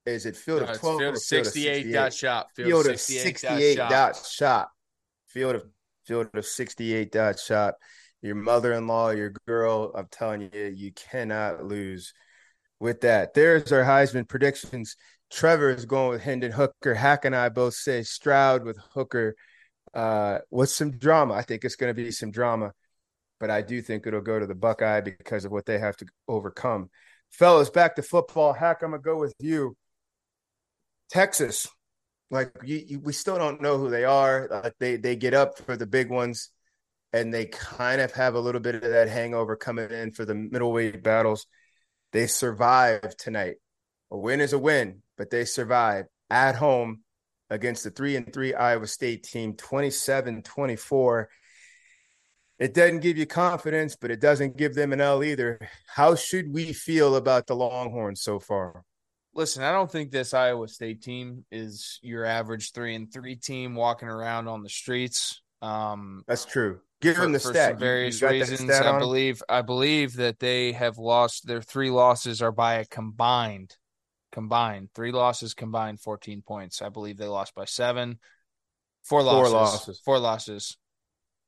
is it field no, of 12 field of 68 dot shop field, field of 68 dot shop. field of field of 68 dot shop. Your mother-in-law your girl i'm telling you you cannot lose with that. There's our heisman predictions. Trevor is going with hendon hooker. Hack and i both say stroud with hooker. Uh with some drama. I think it's going to be some drama but i do think it'll go to the buckeye because of what they have to overcome fellas back to football hack i'm gonna go with you Texas, like you, you, we still don't know who they are. Like they they get up for the big ones, and they kind of have a little bit of that hangover coming in for the middleweight battles. They survive tonight. A win is a win, but they survive at home against the 3 and 3 Iowa State team 27-24. It doesn't give you confidence, but it doesn't give them an L either. How should we feel about the Longhorns so far? listen, I don't think this Iowa State team is your average three and three team walking around on the streets. Um, That's true. Give them the stat. various reasons, I believe. I believe that they have lost their three losses are by a combined, combined three losses combined fourteen points. I believe they lost by seven. Four losses. Four losses. Four losses.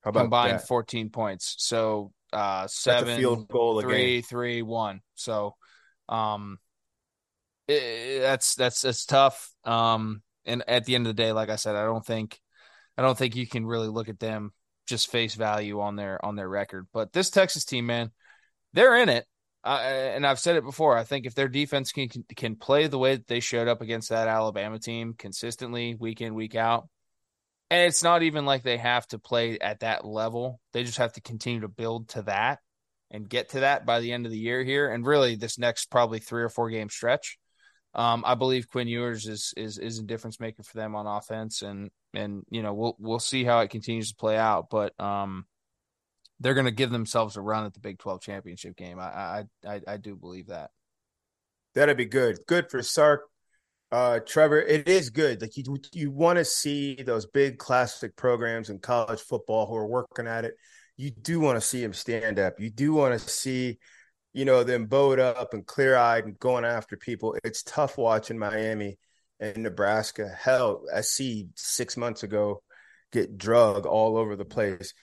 How about combined that? fourteen points. So uh seven field goal three, three, one. So um it, that's that's that's tough. Um, and at the end of the day, like I said, I don't think I don't think you can really look at them just face value on their on their record. But this Texas team, man, they're in it. Uh, and I've said it before. I think if their defense can can play the way that they showed up against that Alabama team consistently, week in week out, and it's not even like they have to play at that level. They just have to continue to build to that and get to that by the end of the year here. And really, this next probably three or four game stretch, um, I believe Quinn Ewers is is is a difference maker for them on offense, and and you know we'll we'll see how it continues to play out, but um, they're going to give themselves a run at the Big Twelve championship game. I I I, I do believe that. That'd be good. Good for Sark. Uh, Trevor, it is good. Like you, you want to see those big classic programs in college football who are working at it. You do want to see them stand up. You do want to see you know, them bowed up and clear eyed and going after people. It's tough watching Miami and Nebraska. Hell, I see six months ago get drug all over the place.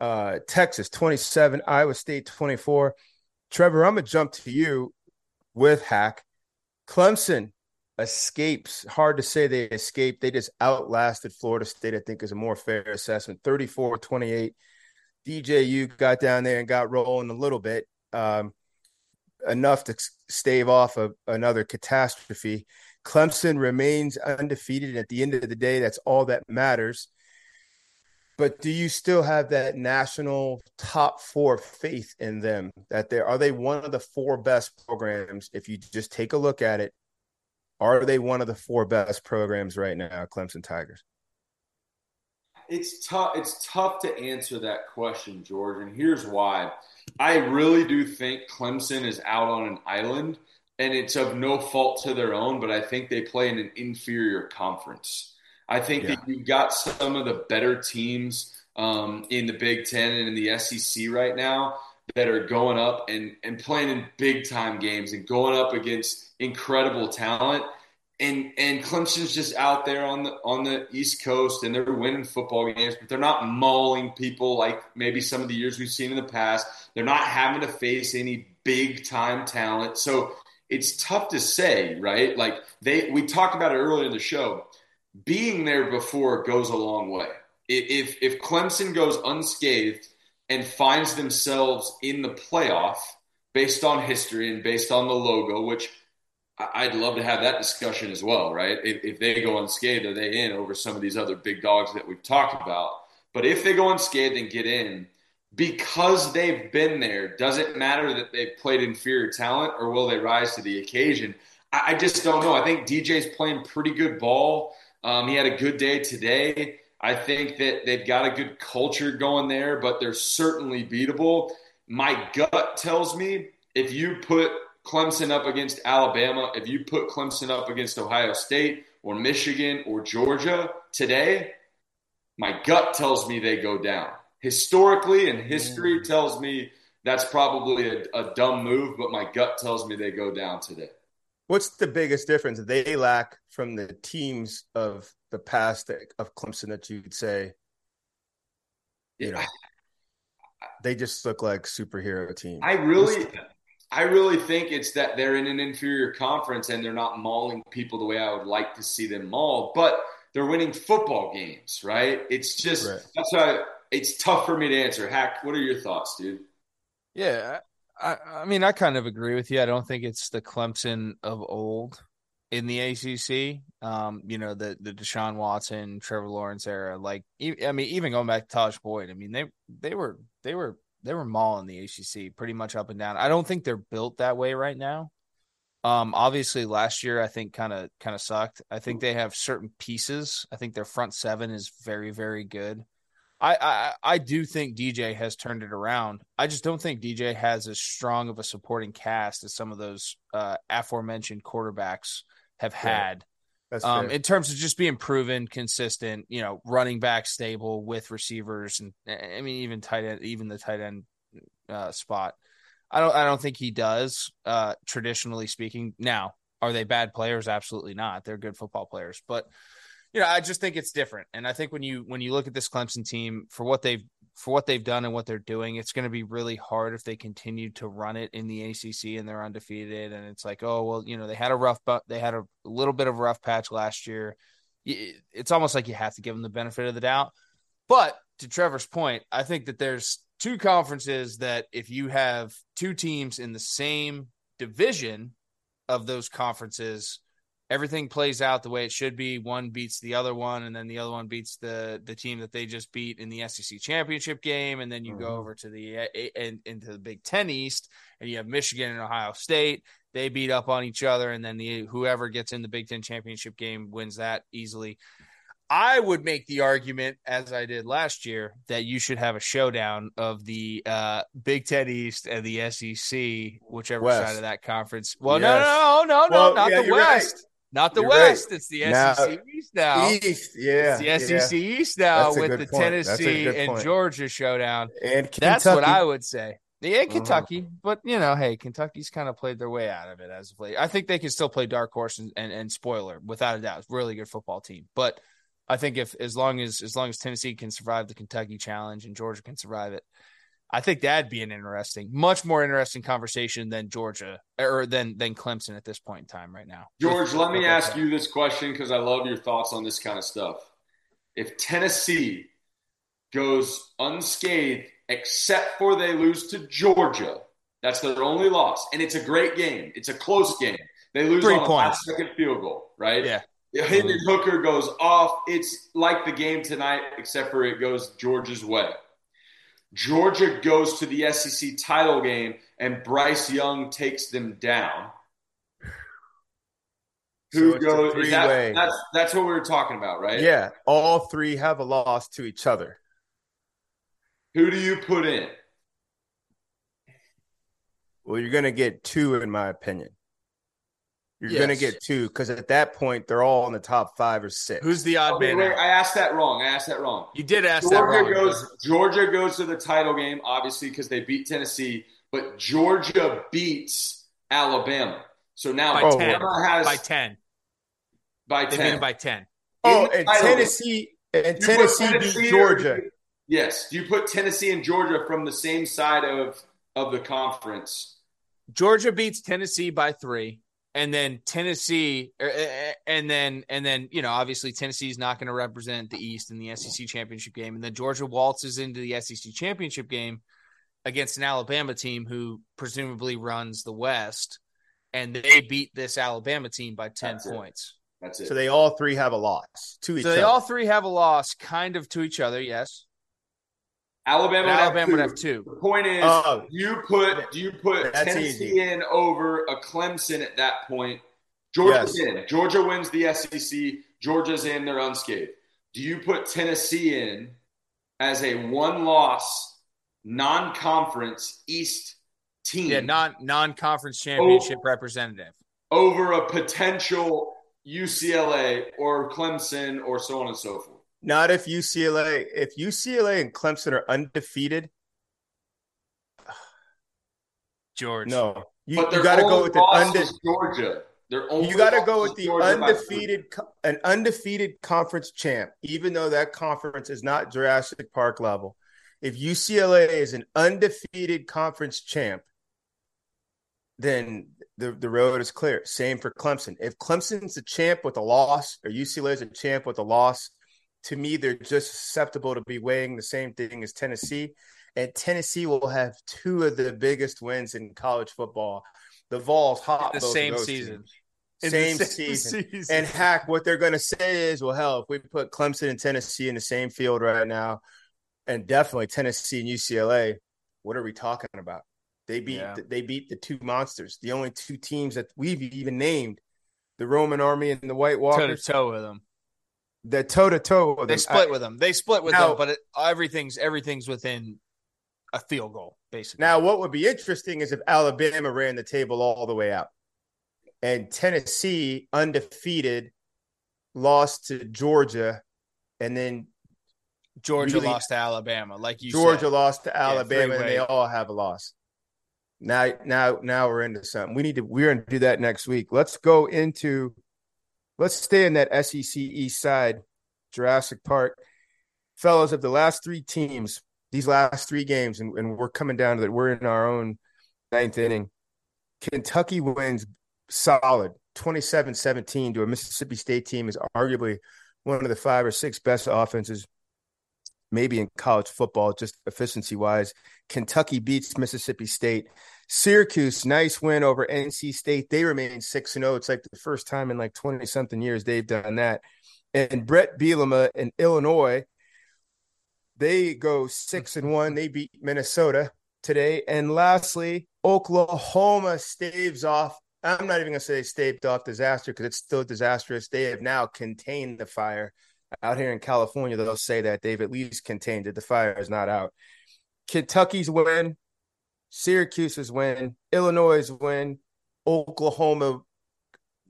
Uh, Texas 27, Iowa State 24. Trevor, I'm gonna jump to you with Hack. Clemson escapes. Hard to say they escaped. They just outlasted Florida State, I think is a more fair assessment. 34 28. DJU got down there and got rolling a little bit. Um, enough to stave off a, another catastrophe. Clemson remains undefeated. At the end of the day, that's all that matters. But do you still have that national top four faith in them? That they are they one of the four best programs? If you just take a look at it, are they one of the four best programs right now, Clemson Tigers? It's tough. It's tough to answer that question, George, and here's why. I really do think Clemson is out on an island, and it's of no fault to their own, but I think they play in an inferior conference. I think yeah. that you've got some of the better teams um, in the Big Ten and in the SEC right now that are going up and, and playing in big time games and going up against incredible talent and and Clemson's just out there on the on the East Coast and they're winning football games, but they're not mauling people like maybe some of the years we've seen in the past. They're not having to face any big time talent. So it's tough to say, right? Like they we talked about it earlier in the show. Being there before goes a long way. If if Clemson goes unscathed and finds themselves in the playoff based on history and based on the logo, which I'd love to have that discussion as well, right? If, if, they go unscathed, are they in over some of these other big dogs that we've talked about? But if they go unscathed and get in, because they've been there, does it matter that they've played inferior talent or will they rise to the occasion? I, I just don't know. I think DJ's playing pretty good ball. Um, he had a good day today. I think that they've got a good culture going there, but they're certainly beatable. My gut tells me if you put Clemson up against Alabama, if you put Clemson up against Ohio State or Michigan or Georgia today, my gut tells me they go down. Historically, and history mm. tells me that's probably a, a dumb move, but my gut tells me they go down today. What's the biggest difference they lack from the teams of the past of Clemson that you'd say, you know, they just look like superhero teams? I really, I really think it's that they're in an inferior conference and they're not mauling people the way I would like to see them maul, but they're winning football games, right? It's just right. that's why it's tough for me to answer. Hack, what are your thoughts, dude? Yeah, I, I mean, I kind of agree with you. I don't think it's the Clemson of old in the ACC. Um, you know, the the Deshaun Watson, Trevor Lawrence era. Like, I mean, even going back to Tajh Boyd. I mean, they they were they were they were mauling the ACC pretty much up and down. I don't think they're built that way right now. Um, obviously last year I think kind of kind of sucked. I think they have certain pieces. I think their front seven is very very good. I, I I do think DJ has turned it around. I just don't think DJ has as strong of a supporting cast as some of those uh, aforementioned quarterbacks have had. Um, in terms of just being proven, consistent, you know, running back stable with receivers, and I mean even tight end, even the tight end uh, spot. I don't I don't think he does. Uh, traditionally speaking, now are they bad players? Absolutely not. They're good football players, but you know I just think it's different. And I think when you when you look at this Clemson team for what they've for what they've done and what they're doing, it's going to be really hard if they continue to run it in the ACC and they're undefeated. And it's like, oh well, you know they had a rough, but they had a little bit of a rough patch last year. It's almost like you have to give them the benefit of the doubt. But to Trevor's point, I think that there's two conferences that if you have two teams in the same division of those conferences, everything plays out the way it should be. One beats the other one, and then the other one beats the the team that they just beat in the SEC championship game, and then you mm-hmm. go over to the and into the Big Ten East, and you have Michigan and Ohio State. They beat up on each other, and then the whoever gets in the Big Ten championship game wins that easily. I would make the argument, as I did last year, that you should have a showdown of the uh, Big Ten East and the SEC, whichever West. side of that conference. Well, yes. no, no, no, no, well, not yeah, the West. Right. Not the you're West. Right. It's the now, SEC East now. East, yeah. It's the SEC yeah. East now with the point. Tennessee and. Georgia showdown. And Kentucky. That's what I would say. Yeah, uh-huh. Kentucky, but you know, hey, Kentucky's kind of played their way out of it as of late. I think they can still play dark horse and, and, and spoiler without a doubt. Really good football team, but I think if as long as as long as Tennessee can survive the Kentucky challenge and Georgia can survive it, I think that'd be an interesting, much more interesting conversation than Georgia or than than Clemson at this point in time right now. George, let me ask you this question because I love your thoughts on this kind of stuff. If Tennessee goes unscathed except for they lose to Georgia, that's their only loss, and it's a great game. It's a close game. They lose Three on points. a second field goal, right? Yeah. Hendon Hooker goes off. It's like the game tonight, except for it goes Georgia's way. Georgia goes to the SEC title game, and Bryce Young takes them down. Who so goes? That, that's that's what we were talking about, right? Yeah, all three have a loss to each other. Who do you put in? Well, you're going to get two, in my opinion. You're yes. going to get two because at that point they're all in the top five or six. Who's the odd okay, man? Wait, I asked that wrong. I asked that wrong. You did ask Georgia that wrong. Goes, Georgia goes to the title game, obviously, because they beat Tennessee, but Georgia beats Alabama. So now by oh, Alabama 10. has by ten. By they ten. by ten. Oh, and Tennessee game. and Tennessee, Tennessee beat Georgia. yes. Do you put Tennessee and Georgia from the same side of of the conference? Georgia beats Tennessee by three and then Tennessee, er, er, er, and then and then you know obviously Tennessee is not going to represent the East in the SEC championship game, and then Georgia waltzes into the SEC championship game against an Alabama team who presumably runs the West, and they beat this Alabama team by ten That's points. It. That's it. So they all three have a loss to each so other. So they all three have a loss, kind of to each other. Yes. Alabama, would, Alabama have would have two. The point is, oh, you put do you put Tennessee easy. in over a Clemson at that point? Georgia's yes. in. Georgia wins the SEC. Georgia's in. They're unscathed. Do you put Tennessee in as a one loss, non conference East team? Yeah, non non conference championship over, representative. Over a potential UCLA or Clemson or so on and so forth. Not if UCLA. If UCLA and Clemson are undefeated, George. No, you, you got to go with the undefeated Georgia. you got to go with the Georgia undefeated, an undefeated conference champ, even though that conference is not Jurassic Park level. If UCLA is an undefeated conference champ, then the, the road is clear. Same for Clemson. If Clemson's a champ with a loss, or UCLA is a champ with a loss, to me, they're just susceptible to be weighing the same thing as Tennessee and Tennessee will have two of the biggest wins in college football. The Vols hot the same season. Same, same season. season. And hack, what they're going to say is, well, hell, if we put Clemson and Tennessee in the same field right now, and definitely Tennessee and UCLA, what are we talking about? They beat yeah. they beat the two monsters, the only two teams that we've even named, the Roman Army and the White Walkers. Toe to toe with them. The toe to toe. They split I, with them. They split with now, them, but it, everything's everything's within a field goal, basically. Now, what would be interesting is if Alabama ran the table all the way out and Tennessee, undefeated, lost to Georgia, and then Georgia really, lost to Alabama, like you Georgia said. lost to Alabama, yeah, and they all have a loss. Now, now, now we're into something. We need to. We're going to do that next week. Let's go into. Let's stay in that SEC East side, Jurassic Park, fellows. Of the last three teams, these last three games, and, and we're coming down to that. We're in our own ninth inning. Kentucky wins solid 27 17 to a Mississippi State team is arguably one of the five or six best offenses, maybe in college football, just efficiency wise. Kentucky beats Mississippi State. Syracuse, nice win over NC State. They remain 6 0. It's like the first time in like 20 something years they've done that. And Bret Bielema in Illinois they go six and one. They beat Minnesota today. And lastly, Oklahoma staves off. I'm not even going to say staved off disaster because it's still disastrous. They have now contained the fire. Out here in California, they'll say that they've at least contained it. The fire is not out. Kentucky's win, Syracuse's win, Illinois' win, Oklahoma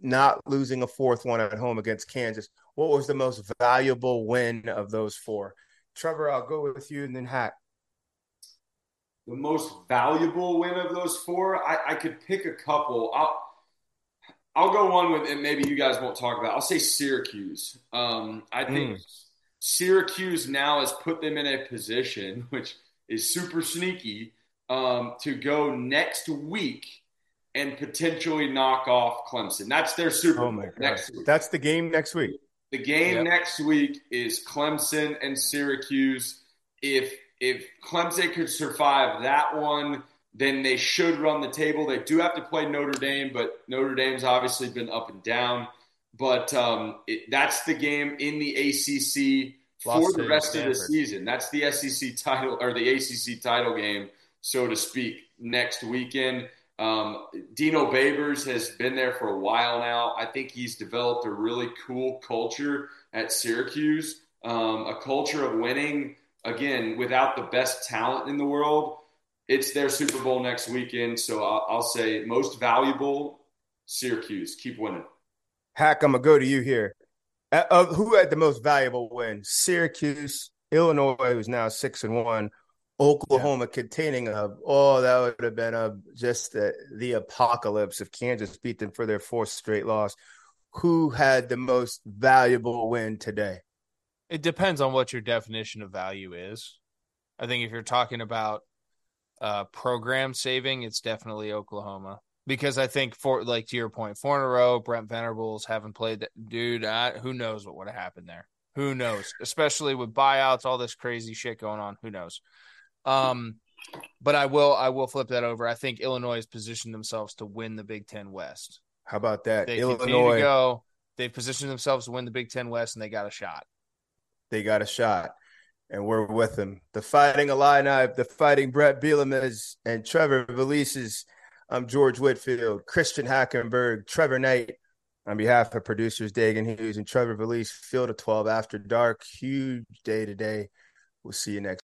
not losing a fourth one at home against Kansas. What was the most valuable win of those four? Trevor, I'll go with you and then Hack. The most valuable win of those four, I, I could pick a couple. I'll I'll go one with, and maybe you guys won't talk about. I'll say Syracuse. Um, I think mm. Syracuse now has put them in a position which is super sneaky um, to go next week and potentially knock off Clemson. That's their Super oh Bowl oh next week. That's the game next week. The game yep. next week is Clemson and Syracuse. If if Clemson could survive that one, then they should run the table. They do have to play Notre Dame, but Notre Dame's obviously been up and down. But um, it, that's the game in the ACC for the rest Stanford. of the season. That's the SEC title or the ACC title game, so to speak, next weekend. Um, Dino Babers has been there for a while now. I think he's developed a really cool culture at Syracuse, um, a culture of winning. Again, without the best talent in the world, it's their Super Bowl next weekend. So I'll, I'll say most valuable Syracuse. Keep winning. Hack, I'm gonna go to you here. Uh, who had the most valuable win? Syracuse, Illinois, who's now six and one, Oklahoma yeah. containing a oh that would have been a just the, the apocalypse if Kansas beat them for their fourth straight loss. Who had the most valuable win today? It depends on what your definition of value is. I think if you're talking about uh, program saving, it's definitely Oklahoma because I think for like to your point, four in a row, Brent Venables haven't played that dude. I, who knows what would have happened there? Who knows? Especially with buyouts, all this crazy shit going on. Who knows? Um, but I will I will flip that over. I think Illinois has positioned themselves to win the Big Ten West. How about that? They Illinois go. They've positioned themselves to win the Big Ten West, and they got a shot. They got a shot, and we're with them. The Fighting Illini, the Fighting Bret Bielemas, and Trevor Valises. I'm George Whitfield, Christian Hackenberg, Trevor Knight. On behalf of producers Dagan Hughes and Trevor Valise, Field of 12 After Dark, huge day today. We'll see you next.